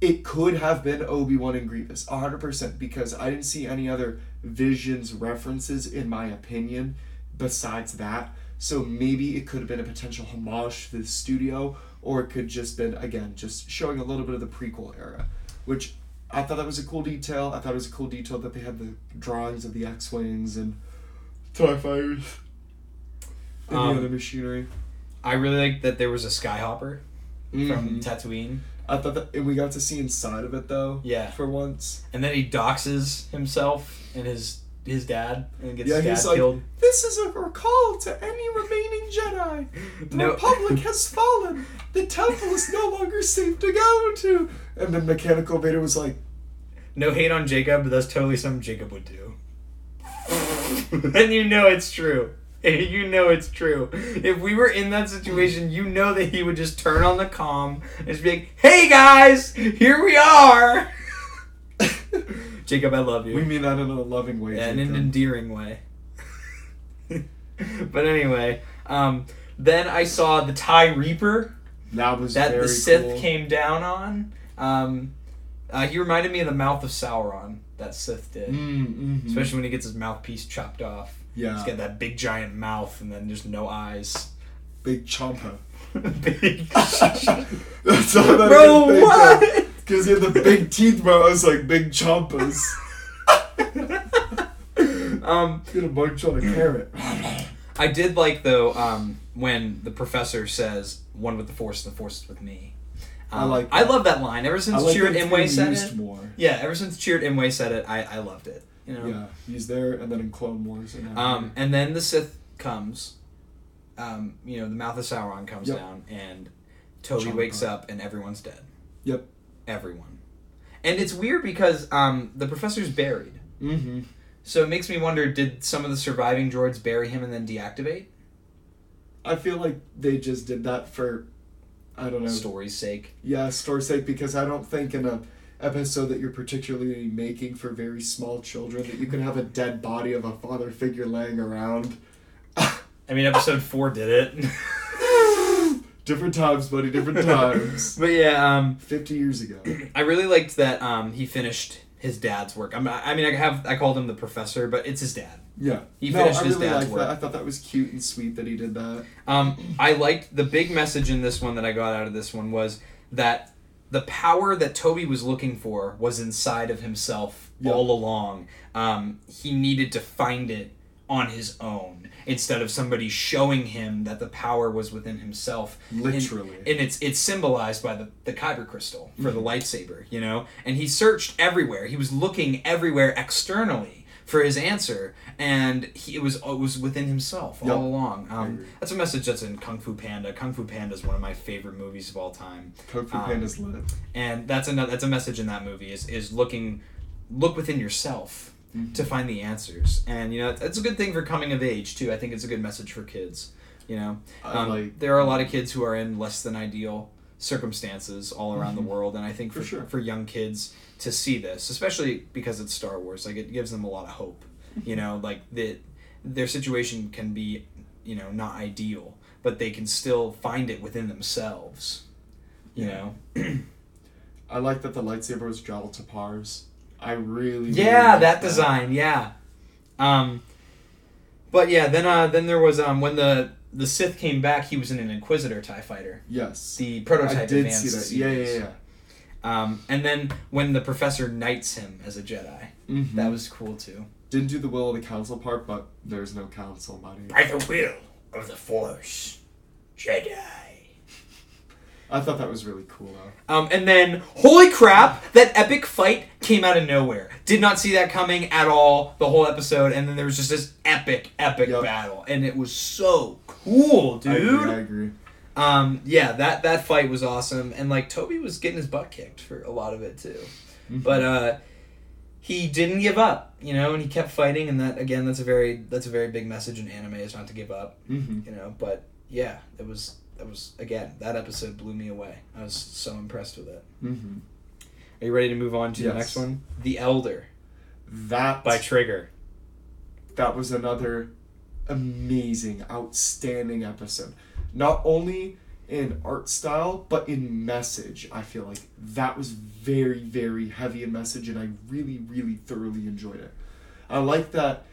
It could have been Obi Wan and Grievous, hundred percent. Because I didn't see any other Visions references, in my opinion, besides that. So maybe it could have been a potential homage to the studio, or it could just been again just showing a little bit of the prequel era, which I thought that was a cool detail. I thought it was a cool detail that they had the drawings of the X wings and Tie fighters and Um, the other machinery. I really like that there was a Skyhopper from Mhm. Tatooine. I thought that we got to see inside of it though. Yeah. For once. And then he doxes himself and his his dad and gets Yeah, his dad he's like, killed. This is a recall to any remaining Jedi. The No. Republic has fallen. The temple is no longer safe to go to. And then Mechanical Vader was like, No hate on Jacob, but that's totally something Jacob would do. and you know it's true. You know it's true. If we were in that situation, you know that he would just turn on the comm and just be like, "Hey guys, here we are." Jacob, I love you. We mean that in a loving way. Yeah, in an endearing way. but anyway, um, then I saw the Tie Reaper that was that the Sith cool. came down on. Um, uh, he reminded me of the mouth of Sauron that Sith did, Mm, mhm. especially when he gets his mouthpiece chopped off. yeah, He's got that big giant mouth and then there's no eyes. big chompa. big. That's all that Bro, what? Because he had the big teeth, bro. I was like big chompas. um, He's gonna munch on a carrot. I did like though um, when the professor says, "One with the Force, and the Force is with me." I Um, like I love that line. Ever I since like Chirrut that Imwe said it. more. Yeah, ever since Chirrut Imwe said it, I, I loved it. You know. Yeah, he's there, and then in Clone Wars. And Um, and then the Sith comes. Um, you know, the mouth of Sauron comes Yep. down, and Toby Chomper. wakes up, and everyone's dead. Yep. Everyone. And it's weird because um, the professor's buried. mm-hmm. So it makes me wonder: Did some of the surviving droids bury him and then deactivate? I feel like they just did that for, I don't know, Story's sake. yeah, story's sake. Because I don't think in a episode that you're particularly making for very small children that you can have a dead body of a father figure laying around. I mean, episode four did it. different times, buddy. Different times. but yeah, um, Fifty years ago. I really liked that um, he finished his dad's work. I'm, I mean, I have I called him the professor, but it's his dad. Yeah. He no, finished I his really dad's liked work. that. I thought that was cute and sweet that he did that. Um, I liked the big message in this one that I got out of this one was that the power that Toby was looking for was inside of himself Yep. all along. Um, he needed to find it on his own instead of somebody showing him that the power was within himself. Literally. and it's it's symbolized by the the kyber crystal for the Mm-hmm. lightsaber you know and he searched everywhere he was looking everywhere externally for his answer and he it was it was within himself Yep. all along um, that's a message that's in kung fu panda kung fu panda is one of my favorite movies of all time Kung Fu um, Panda's lit. and that's another that's a message in that movie is is looking look within yourself Mhm. to find the answers and you know it's, it's a good thing for coming of age too i think it's a good message for kids you know um, like. there are a lot of kids who are in less than ideal circumstances all around the Mhm. world, and I think for, For sure. for young kids to see this, especially because it's Star Wars, like it gives them a lot of hope. You know, like that their situation can be, you know, not ideal, but they can still find it within themselves. You Yeah. know. I like that the lightsaber was Jal Tapar's. I really. Yeah, really that design. Yeah. Um, but yeah, then uh, then there was um when the the Sith came back, he was in an Inquisitor Tie Fighter, Yes. the prototype I did advanced see that. Yeah, yeah, yeah. Um, and then when the professor knights him as a Jedi, Mhm. that was cool too. Didn't do the will of the council part, but there's no council, buddy. By the will of the Force, Jedi. I thought that was really cool though. Um, and then, holy crap, that epic fight came out of nowhere. Did not see that coming at all the whole episode, and then there was just this epic, epic Yep. battle, and it was so cool, I agree, dude. I agree. Um, yeah, that that fight was awesome, and like Toby was getting his butt kicked for a lot of it too. Mhm. but uh he didn't give up you know and he kept fighting and that again that's a very that's a very big message in anime is not to give up Mhm. you know but yeah it was that was again that episode blew me away i was so impressed with it Mhm. are you ready to move on to the next one the elder That by trigger that was another amazing, outstanding episode. Not only in art style, but in message. I feel like that was very, very heavy in message, and I really, really thoroughly enjoyed it. I like that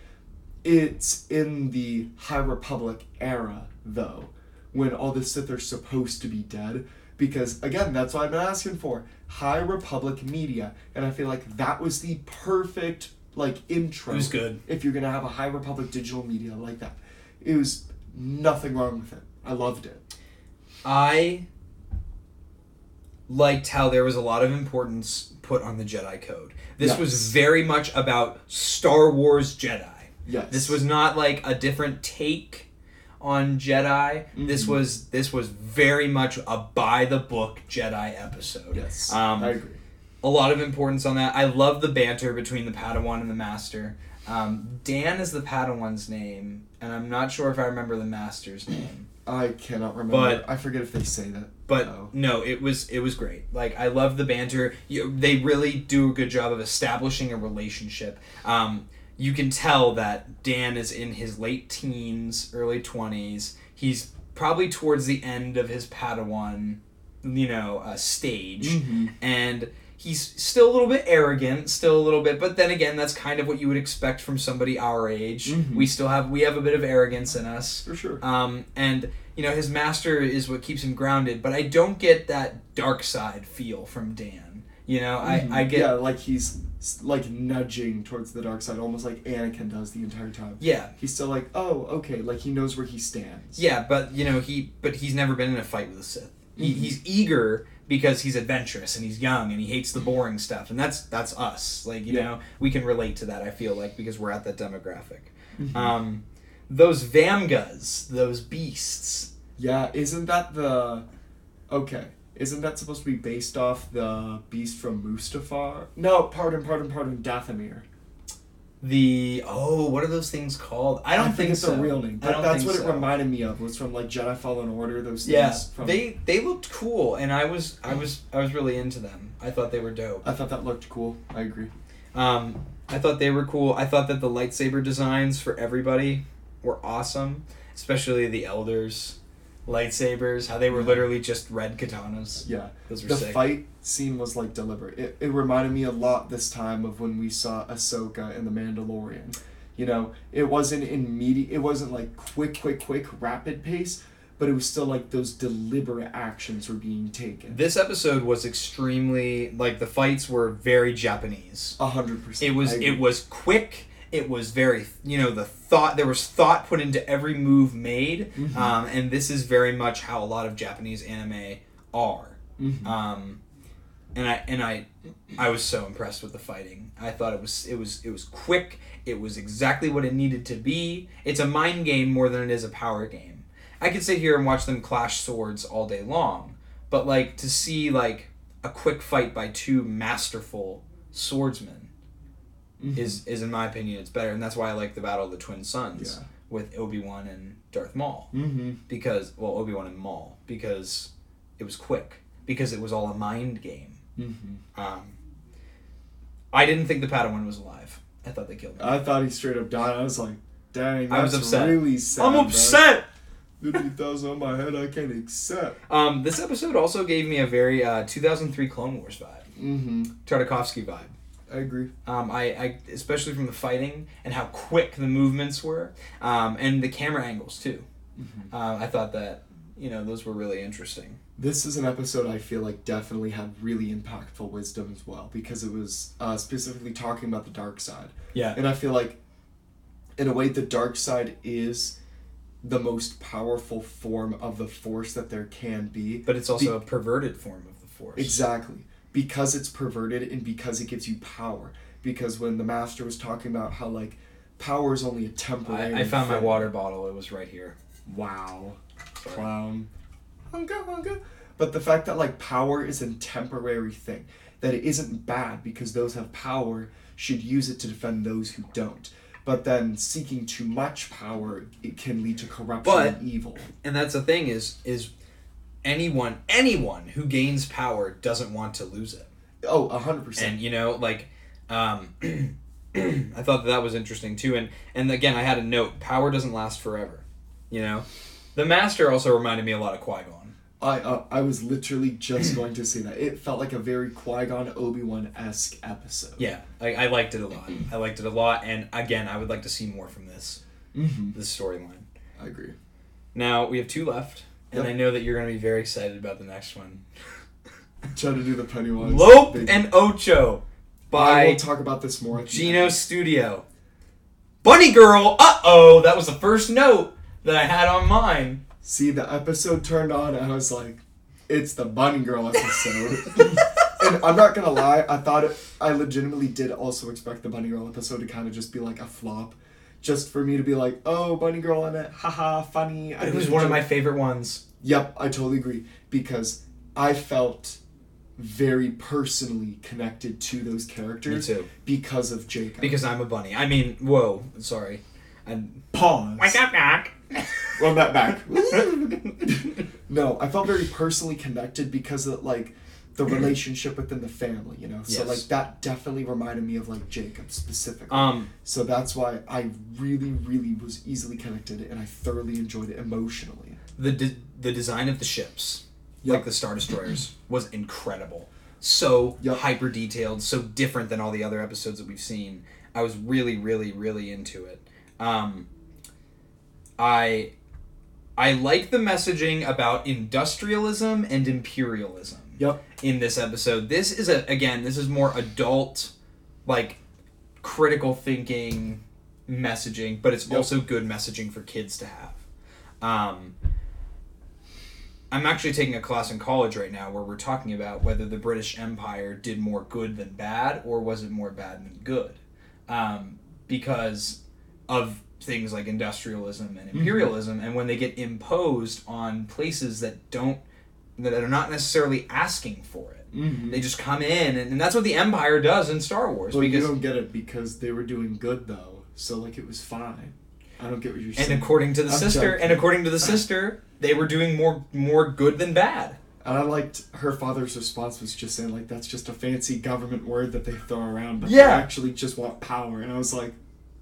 it's in the High Republic era, though, when all the Sith are supposed to be dead. Because, again, that's what I've been asking for High Republic media. And I feel like that was the perfect, like, intro it was good if you're gonna have a High Republic digital media like that. It was nothing wrong with it. I loved it. i liked how there was a lot of importance put on the jedi code this was very much about star wars jedi Yes. This was not like a different take on Jedi. This Mhm. was this was very much a by the book Jedi episode. Yes. Um, I agree. A lot of importance on that. I love the banter between the Padawan and the Master. Um, Dan is the Padawan's name, and I'm not sure if I remember the Master's name. I cannot remember. But- I forget if they say that. But Oh. no, it was it was great. Like I love the banter. You, they really do a good job of establishing a relationship. Um, you can tell that Dan is in his late teens, early twenties. He's probably towards the end of his Padawan, you know, uh, stage, Mhm. and he's still a little bit arrogant, still a little bit. But then again, that's kind of what you would expect from somebody our age. Mhm. We still have we have a bit of arrogance in us. For sure. Um, and you know his master is what keeps him grounded, but I don't get that dark side feel from Dan. You know, Mhm. I, I get yeah, like he's like nudging towards the dark side, almost like Anakin does the entire time. Yeah, he's still like, oh, okay, like he knows where he stands. yeah, but you know he but he's never been in a fight with a Sith. He, Mhm. He's eager because he's adventurous and he's young and he hates the boring stuff, and that's that's us. Like you Yeah. know, we can relate to that. I feel like because we're at that demographic. Mhm. Um, those Vamgas, those beasts. Yeah, isn't that the okay? Isn't that supposed to be based off the beast from Mustafar? No, pardon, pardon, pardon, Dathomir. the oh, what are those things called? I don't think, think, it's so. a real name, I but that's what so. it reminded me of. Was from like Jedi Fallen Order. Those things. Yeah, from, they they looked cool, and I was I was I was really into them. I thought they were dope. I thought that looked cool. I agree. Um, I thought they were cool. I thought that the lightsaber designs for everybody were awesome, especially the elders lightsabers. How they were Yeah. literally just red katanas. Yeah. Those were The sick. fight scene was like deliberate. It, it reminded me a lot this time of when we saw Ahsoka in The Mandalorian. You know, it wasn't immediate. It wasn't like quick, quick, quick, rapid pace, but it was still like those deliberate actions were being taken. This episode was extremely like the fights were very Japanese. A hundred percent. It was it was quick. It was very you know the thought there was thought put into every move made, Mhm. um, and this is very much how a lot of Japanese anime are. Mhm. Um, and I and I I was so impressed with the fighting. I thought it was it was it was quick. It was exactly what it needed to be. It's a mind game more than it is a power game. I could sit here and watch them clash swords all day long, but like to see like a quick fight by two masterful swordsmen Mhm. is is in my opinion it's better, and that's why I like the Battle of the Twin Suns Yeah. with Obi Wan and Darth Maul Mm-hmm. because well Obi Wan and Maul because it was quick because it was all a mind game. Mm-hmm. Um, I didn't think the Padawan was alive. I thought they killed him. I thought he straight up died. I was like, dang, I was upset. really sad. I'm upset. Fifty thousand on my head, I can't accept. Um, this episode also gave me a very uh, 2003 Clone Wars vibe, Mm-hmm. Tartakovsky vibe. I agree. Um, I, I especially from the fighting and how quick the movements were, um, and the camera angles too. Mhm. Uh, I thought that you know those were really interesting. This is an episode I feel like definitely had really impactful wisdom as well because it was uh, specifically talking about the dark side. Yeah. And I feel like, in a way, the dark side is the most powerful form of the force that there can be. But it's also a perverted form of the Force. Exactly. Because it's perverted and because it gives you power. Because when the master was talking about how, like, power is only a temporary. I, I found my water bottle. It was right here. Wow. Sorry. Clown. Hunga, hunga. But the fact that, like, power is a temporary thing, that it isn't bad because those have power should use it to defend those who don't. But then seeking too much power, it can lead to corruption But- and evil. And that's the thing is is anyone anyone who gains power doesn't want to lose it. Oh, a hundred percent. and you know like um i thought that, that was interesting too and and again i had a note power doesn't last forever you know the master also reminded me a lot of qui-gon I uh, I was literally just going to say that it felt like a very Qui Gon Obi Wan esque episode. yeah I, I liked it a lot i liked it a lot and again i would like to see more from this Mm-hmm. this storyline I agree. now we have two left and Yep. i know that you're going to be very excited about the next one Try to do the Pennywise. lope thing. and ocho I by will talk about this more. Geno. Studio. Bunny Girl, uh oh, that was the first note that I had on mine. See, the episode turned on, and I was like, "It's the Bunny Girl episode." and I'm not gonna lie, I thought it. I legitimately did also expect the Bunny Girl episode to kind of just be like a flop, just for me to be like, "Oh, Bunny Girl in it, haha, funny." I It was one of my favorite ones. Yep, I totally agree because I felt very personally connected to those characters. Me too. because of Jacob. Because I'm a bunny. I mean, whoa, sorry. I'm. pause. up, Doc. Run that back. no, I felt very personally connected because of like the relationship within the family, you know. So Yes. like that definitely reminded me of like Jacob specifically. Um, so that's why I really, really was easily connected and I thoroughly enjoyed it emotionally. the de- the design of the ships, Yep. like the Star Destroyers, was incredible. So Yep. hyper detailed, so different than all the other episodes that we've seen. I was really, really, really into it. Um, I I like the messaging about industrialism and imperialism Yep. in this episode. This is a again, this is more adult, like critical thinking messaging, but it's Yep. also good messaging for kids to have. Um, I'm actually taking a class in college right now where we're talking about whether the British Empire did more good than bad, or was it more bad than good, um, because of things like industrialism and imperialism, and when they get imposed on places that don't that are not necessarily asking for it. Mm-hmm. They just come in, and, and that's what the Empire does in Star Wars. Well, you don't get it because they were doing good though, so like it was fine. I don't get what you're saying. and according to the I'm sister, joking. and according to the sister, they were doing more more good than bad. And I liked her father's response was just saying like that's just a fancy government word that they throw around, but Yeah. they actually just want power. And I was like,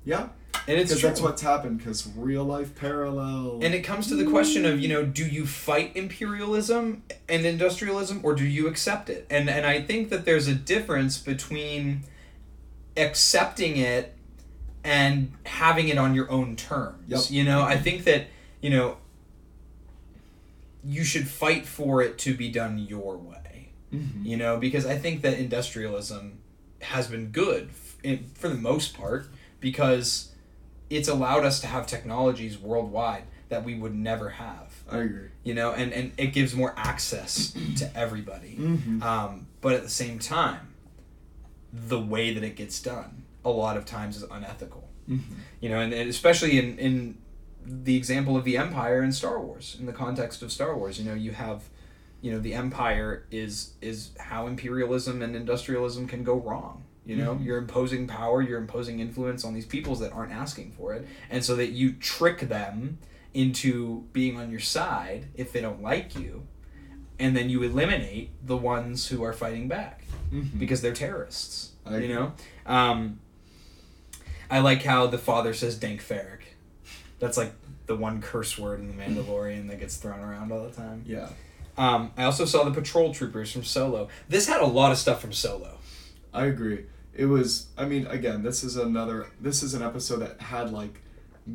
yeah, And it's true. that's what's happened. Because real life parallel. And it comes to the question of, you know, do you fight imperialism and industrialism or do you accept it? And and I think that there's a difference between accepting it and having it on your own terms. Yep. You know, I think that, you know, you should fight for it to be done your way. Mhm. You know, because I think that industrialism has been good f- in, for the most part because it's allowed us to have technologies worldwide that we would never have I agree. you know and, and it gives more access to everybody Mm-hmm. um, but at the same time the way that it gets done a lot of times is unethical Mm-hmm. you know and, and especially in, in the example of the empire in star wars in the context of star wars you know you have you know the empire is is how imperialism and industrialism can go wrong you know Mhm. you're imposing power you're imposing influence on these peoples that aren't asking for it and so that you trick them into being on your side if they don't like you and then you eliminate the ones who are fighting back Mm-hmm. because they're terrorists. I you know, um, I like how the father says "Dank Farrik." That's like the one curse word in the Mandalorian that gets thrown around all the time. yeah, Um, I also saw the patrol troopers from Solo. This had a lot of stuff from Solo. I agree. It was. I mean, again, this is another. This is an episode that had like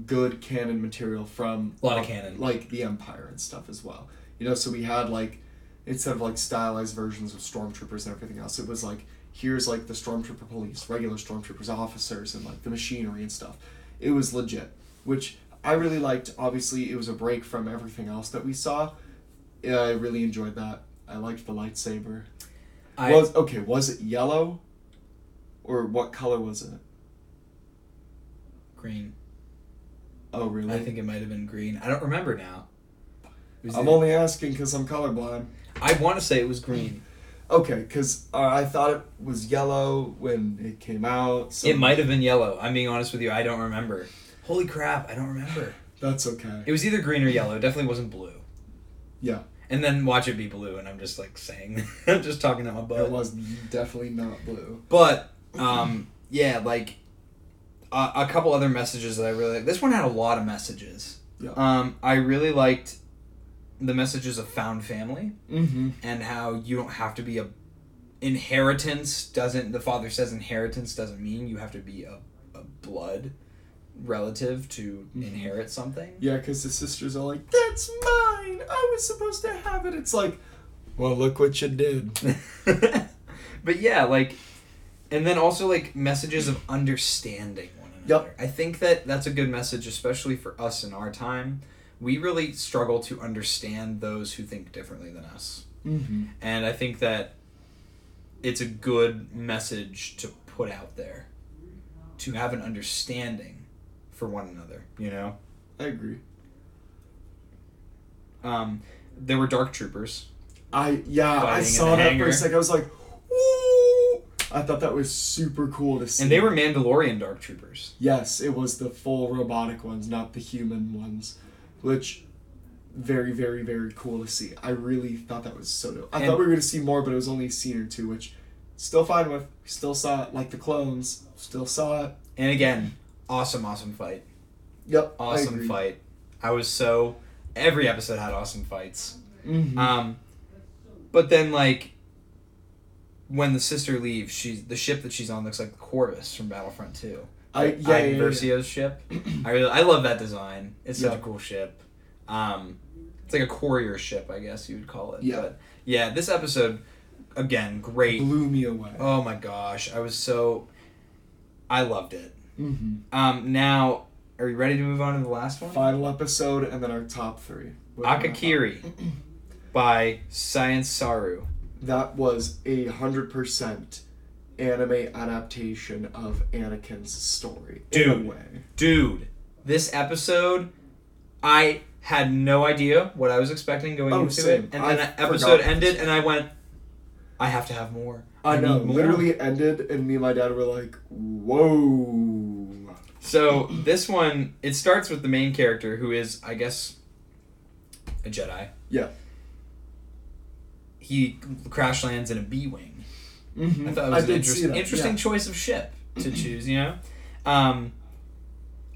good canon material from A lot of canon. like the Empire and stuff as well. You know, so we had like instead of like stylized versions of stormtroopers and everything else, it was like here's like the stormtrooper police, regular stormtroopers, officers, and like the machinery and stuff. It was legit, which I really liked. Obviously, it was a break from everything else that we saw. Yeah, I really enjoyed that. I liked the lightsaber. I was okay? Was it yellow, or what color was it? green. Oh, really? I think it might have been green. I don't remember now. I'm only asking because I'm colorblind. I want to say it was green. Okay, because uh, I thought it was yellow when it came out. So It might have been yellow. I'm being honest with you. I don't remember. Holy crap! I don't remember. That's okay. It was either green or yellow. It definitely wasn't blue. Yeah, And then watch it be blue, and I'm just like saying, I'm just talking out my butt. it was definitely not blue. But um, yeah, like uh, a couple other messages that I really like. this one had a lot of messages. Yeah. Um, I really liked the messages of found family Mm-hmm. and how you don't have to be a inheritance doesn't the father says inheritance doesn't mean you have to be a, a blood relative to Mhm. inherit something. Yeah, because the sisters are like, "That's mine. I was supposed to have it." It's like, well, look what you did. but yeah, like, and then also like messages of understanding one another. I think that that's a good message, especially for us in our time. We really struggle to understand those who think differently than us, Mm-hmm. and I think that it's a good message to put out there, to have an understanding for one another. You know, I agree. um, there were dark troopers. I yeah, I saw that for a second. I was like, "Ooh!" I thought that was super cool to see. And they were Mandalorian dark troopers. Yes, it was the full robotic ones, not the human ones, which very, very, very cool to see. I really thought that was so dope. I And- thought we were gonna see more, but it was only a scene or two, which still fine with. Still saw it like the clones. Still saw it. And again, awesome, awesome fight. Yep. Awesome agree. fight. I was so. Every episode had awesome fights. Mhm. Um, but then like, when the sister leaves, she's the ship that she's on looks like the Corvus from Battlefront Two. I yeah, yeah, Iden yeah, yeah. Ship. I really, I love that design. It's such Yeah. a cool ship. Um, it's like a courier ship, I guess you would call it. Yeah. But yeah, this episode, again, great. blew me away. Oh my gosh, I was so. I loved it. hmm Um, now, are you ready to move on to the last one? Final episode, and then our top three. What do you want? Akakiri by Science Saru. That was a hundred percent anime adaptation of Anakin's story. Dude. Dude, this episode, I had no idea what I was expecting going Oh, into same. it, and I then the episode ended, and I went, "I have to have more." I know. need more." Literally ended, and me and my dad were like, "Whoa." So this one, it starts with the main character who is, I guess, a Jedi. Yeah. He crash lands in a B wing. Mm-hmm. I thought it was an interest- see that. interesting yeah. choice of ship to choose. You know, um,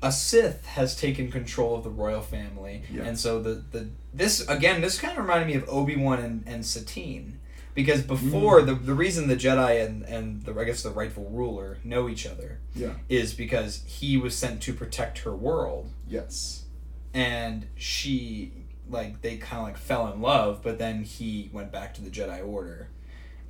a Sith has taken control of the royal family, Yeah. and so the the this again this kind of reminded me of Obi Wan and, and Satine. Because before Mm. the, the reason the Jedi and, and the I guess the rightful ruler know each other Yeah. is because he was sent to protect her world Yes. and she like they kind of like fell in love but then he went back to the jedi order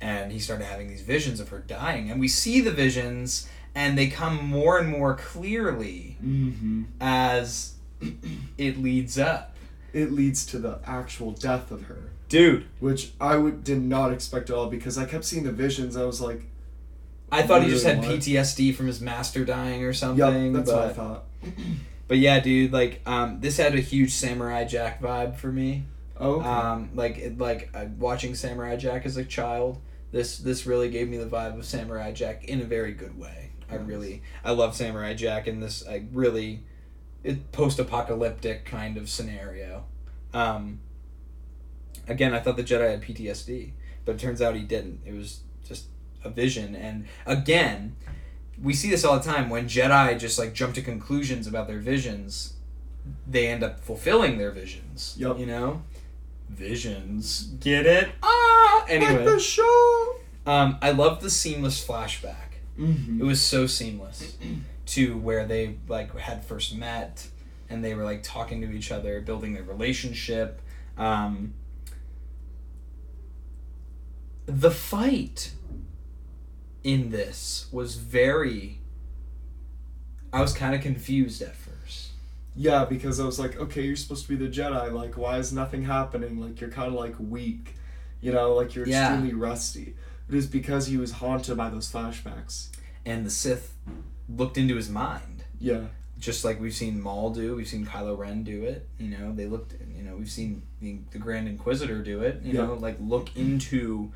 and he started having these visions of her dying and we see the visions and they come more and more clearly Mm-hmm. as it leads up It leads to the actual death of her, dude which I would did not expect at all because I kept seeing the visions. I was like, i thought he just had what? ptsd from his master dying or "Yep, something that's but, what I thought." But yeah dude like um, this had a huge samurai jack vibe for me Oh, okay. um, like it- like uh, watching Samurai Jack as a child. This this really gave me the vibe of Samurai Jack in a very good way. I really I love Samurai Jack in this I really it post apocalyptic kind of scenario. Um, again, I thought the Jedi had PTSD, but it turns out he didn't. It was just a vision, and again. We see this all the time when Jedi just like jump to conclusions about their visions, they end up fulfilling their visions. Yup. You know? Visions. Get it? Ah! like Anyway. the show. Um, I love the seamless flashback. Mm-hmm. It was so seamless to where they like had first met and they were like talking to each other, building their relationship. Um, the fight in this was very I was kind of confused at first. Yeah, because I was like, okay, you're supposed to be the Jedi. Like, why is nothing happening? Like, you're kind of like weak, you know, like you're Yeah. extremely rusty. It is because he was haunted by those flashbacks. And the Sith looked into his mind. Yeah. just like we've seen Maul do, we've seen Kylo Ren do it. You know, they looked. You know, we've seen the, the Grand Inquisitor do it. You Yeah. know, like look into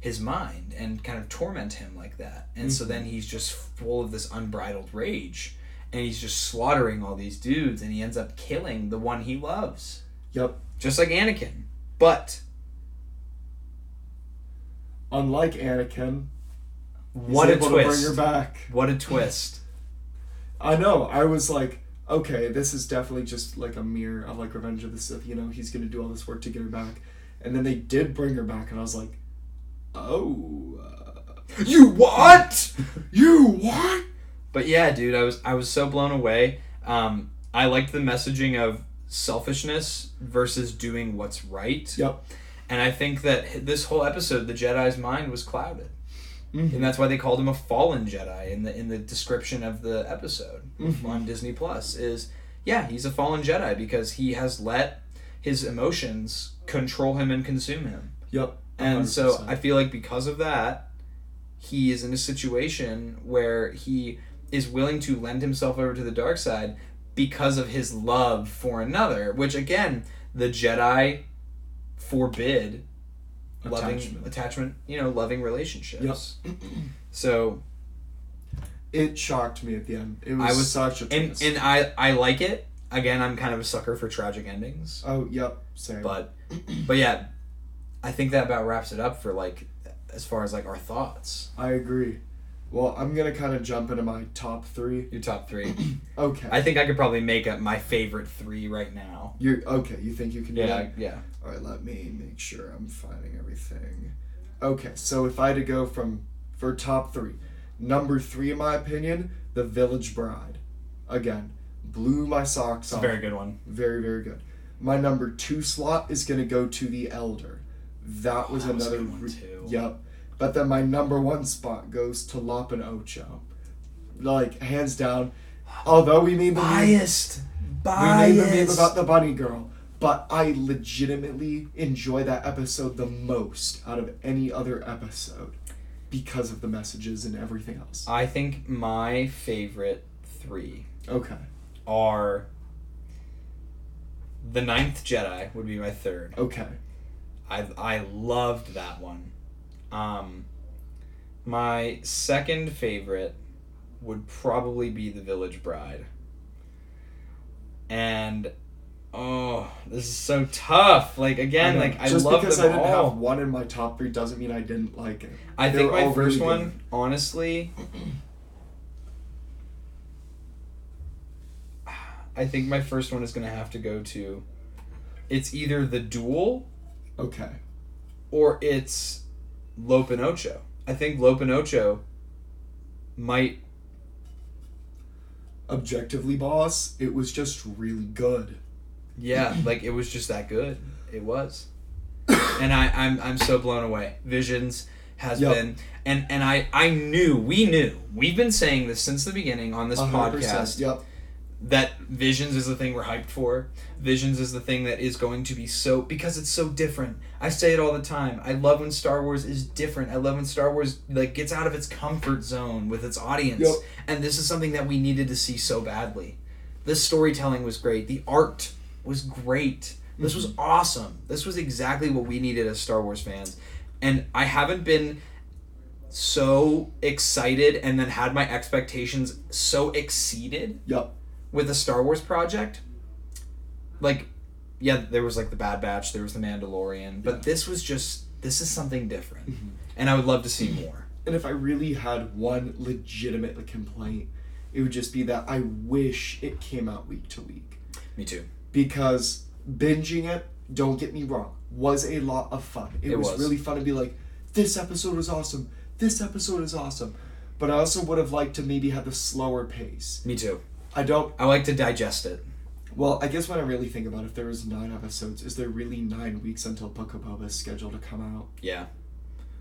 his mind and kind of torment him like that. And so Mhm. then he's just full of this unbridled rage, and he's just slaughtering all these dudes, and he ends up killing the one he loves, Yep. just like Anakin. But Unlike Anakin, what a to bring twist! her back. What a twist! I know. I was like, okay, this is definitely just like a mirror of like Revenge of the Sith. You know, he's gonna do all this work to get her back, and then they did bring her back, and I was like, oh, uh, You what? you what? But yeah, dude, I was I was so blown away. Um, I liked the messaging of selfishness versus doing what's right. Yep. And I think that this whole episode, the Jedi's mind was clouded, Mhm. and that's why they called him a fallen Jedi in the in the description of the episode Mhm. on Disney Plus. Is yeah, he's a fallen Jedi because he has let his emotions control him and consume him. Yep. And so 100%. I feel like because of that, he is in a situation where he is willing to lend himself over to the dark side because of his love for another, which again, the Jedi forbid loving Attachment. attachment, you know, loving relationships. Yes. So It shocked me at the end. It was, I was- such a and and I I like it. Again, I'm kind of a sucker for tragic endings. oh, yep, same. But but yeah, I think that about wraps it up for like as far as like our thoughts. I agree. Well, I'm gonna kind of jump into my top three. Your top three. Okay. I think I could probably make up my favorite three right now. You're okay. You think you can do Yeah, that? yeah. All right. Let me make sure I'm finding everything. Okay. So if I had to go from for top three, number three in my opinion, The Village Bride. Again, blew my socks It's a off. very good one. Very, very good. My number two slot is going to go to The Elder. That was Oh, that another. good one, re- too. Yep. But then my number one spot goes to Lop and Ocho. Like, hands down. Although we made the meme, Biased. we made the meme Biased. about the bunny girl. But I legitimately enjoy that episode the most out of any other episode because of the messages and everything else. I think my favorite three Okay. are The Ninth Jedi would be my third. Okay. I I loved that one. Um, my second favorite would probably be The Village Bride. And oh, this is so tough. Like again, know. like I Just love because them I didn't all. have one in my top three doesn't mean I didn't like it. I They think my first really one, good. honestly, I think my first one is gonna have to go to. It's either the duel Okay. or it's Lop and Ocho. I think Lop and Ocho might. Objectively, boss, it was just really good. Yeah, like it was just that good. It was, and I I'm I'm so blown away. Visions has Yep. been, and and I I knew we knew we've been saying this since the beginning on this 100%, podcast Yep. That Visions is the thing we're hyped for. Visions is the thing that is going to be so because it's so different. I say it all the time. I love when Star Wars is different. I love when Star Wars like gets out of its comfort zone with its audience. Yep. And this is something that we needed to see so badly. The storytelling was great. The art was great. This was mm-hmm. awesome. This was exactly what we needed as Star Wars fans. And I haven't been so excited and then had my expectations so exceeded Yep. With a Star Wars project, like, yeah, there was like the Bad Batch, there was the Mandalorian, but Yeah. this was just this is something different, Mhm. and I would love to see more. And if I really had one legitimate complaint, it would just be that I wish it came out week to week. Me too. Because binging it, don't get me wrong, was a lot of fun. It, It was, was. really fun to be like, this episode is awesome. This episode is awesome. But I also would have liked to maybe have a slower pace. Me too. I don't. I like to digest it. Well, I guess when I really think about it, if there was nine episodes, is there really nine weeks until Book of Boba is scheduled to come out? Yeah,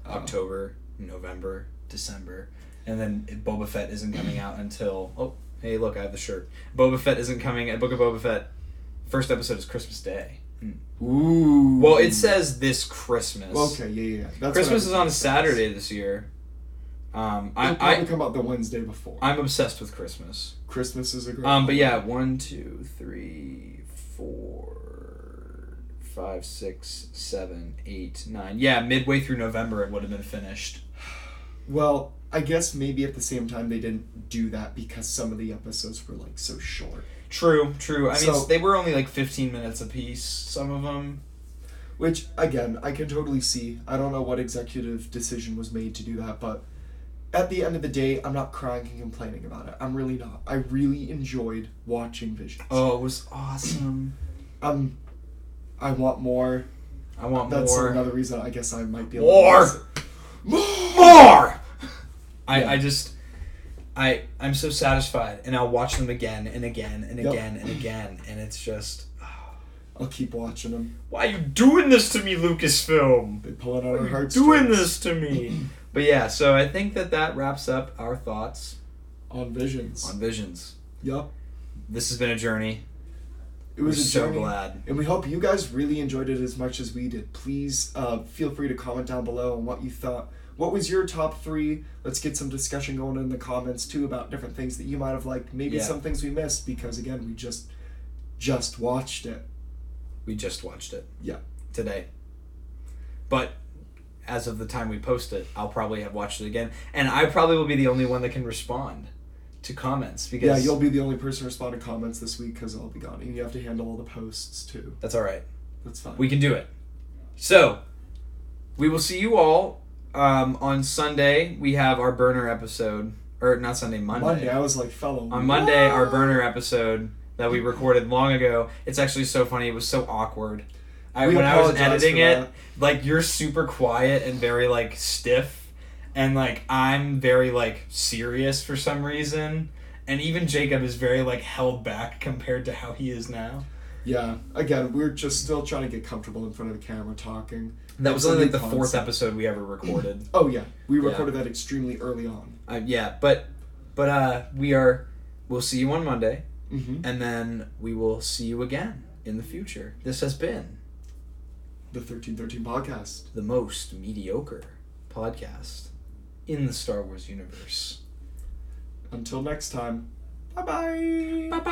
Uh, October, November, December, and then Boba Fett isn't coming out until oh hey look I have the shirt. Boba Fett isn't coming. At Book of Boba Fett. First episode is Christmas Day. Ooh. Well, it says this Christmas. Okay, yeah, yeah. yeah. That's what Christmas is on a. Saturday this year. Um, I, It'll probably I come out the Wednesday before. I'm obsessed with Christmas. Christmas is a great. Um, but yeah, one, two, three, four, five, six, seven, eight, nine. Yeah, midway through November it would have been finished. Well, I guess maybe at the same time they didn't do that because some of the episodes were like so short. True, true. I mean, they were only like 15 minutes apiece. Some of them. Which again, I can totally see. I don't know what executive decision was made to do that, but at the end of the day, I'm not crying and complaining about it. I'm really not. I really enjoyed watching Visions. Oh, it was awesome. Um, I want more. I want That's more. That's another reason I guess I might be. More! To more. more. I, Yeah. I just I I'm so satisfied and I'll watch them again and again and Yep. again and again and it's just I'll keep watching them. why are you doing this to me Lucasfilm? They pulling out our hearts. doing this to me? but yeah, so I think that that wraps up our thoughts on Visions. on Visions. Yup. This has been a journey. It was We're a so journey. glad. And we hope you guys really enjoyed it as much as we did. Please uh, feel free to comment down below on what you thought. What was your top three? Let's get some discussion going in the comments too about different things that you might have liked. Maybe Yeah. some things we missed because again we just just watched it. We just watched it. Yeah. Today. But as of the time we post it, I'll probably have watched it again, and I probably will be the only one that can respond to comments because Yeah, you'll be the only person to respond to comments this week because I'll be gone, and you have to handle all the posts too. that's all right. That's fine. We can do it. So, we will see you all um, on Sunday. We have our burner episode, or not Sunday, Monday. Monday, I was like, fellow. On Monday, our burner episode that we recorded long ago. It's actually so funny. It was so awkward. I, We when I was editing it, like you're super quiet and very like stiff, and like I'm very like serious for some reason. And even Jacob is very like held back compared to how he is now. Yeah. Again, we're just still trying to get comfortable in front of the camera talking. That was only like the fourth episode we ever recorded. Oh yeah, we Yeah. recorded that extremely early on. uh, yeah, but but uh, we are. We'll see you on Monday, Mm-hmm. and then we will see you again in the future. This has been The thirteen thirteen podcast. the most mediocre podcast in the Star Wars universe. Until next time. Bye bye. Bye bye.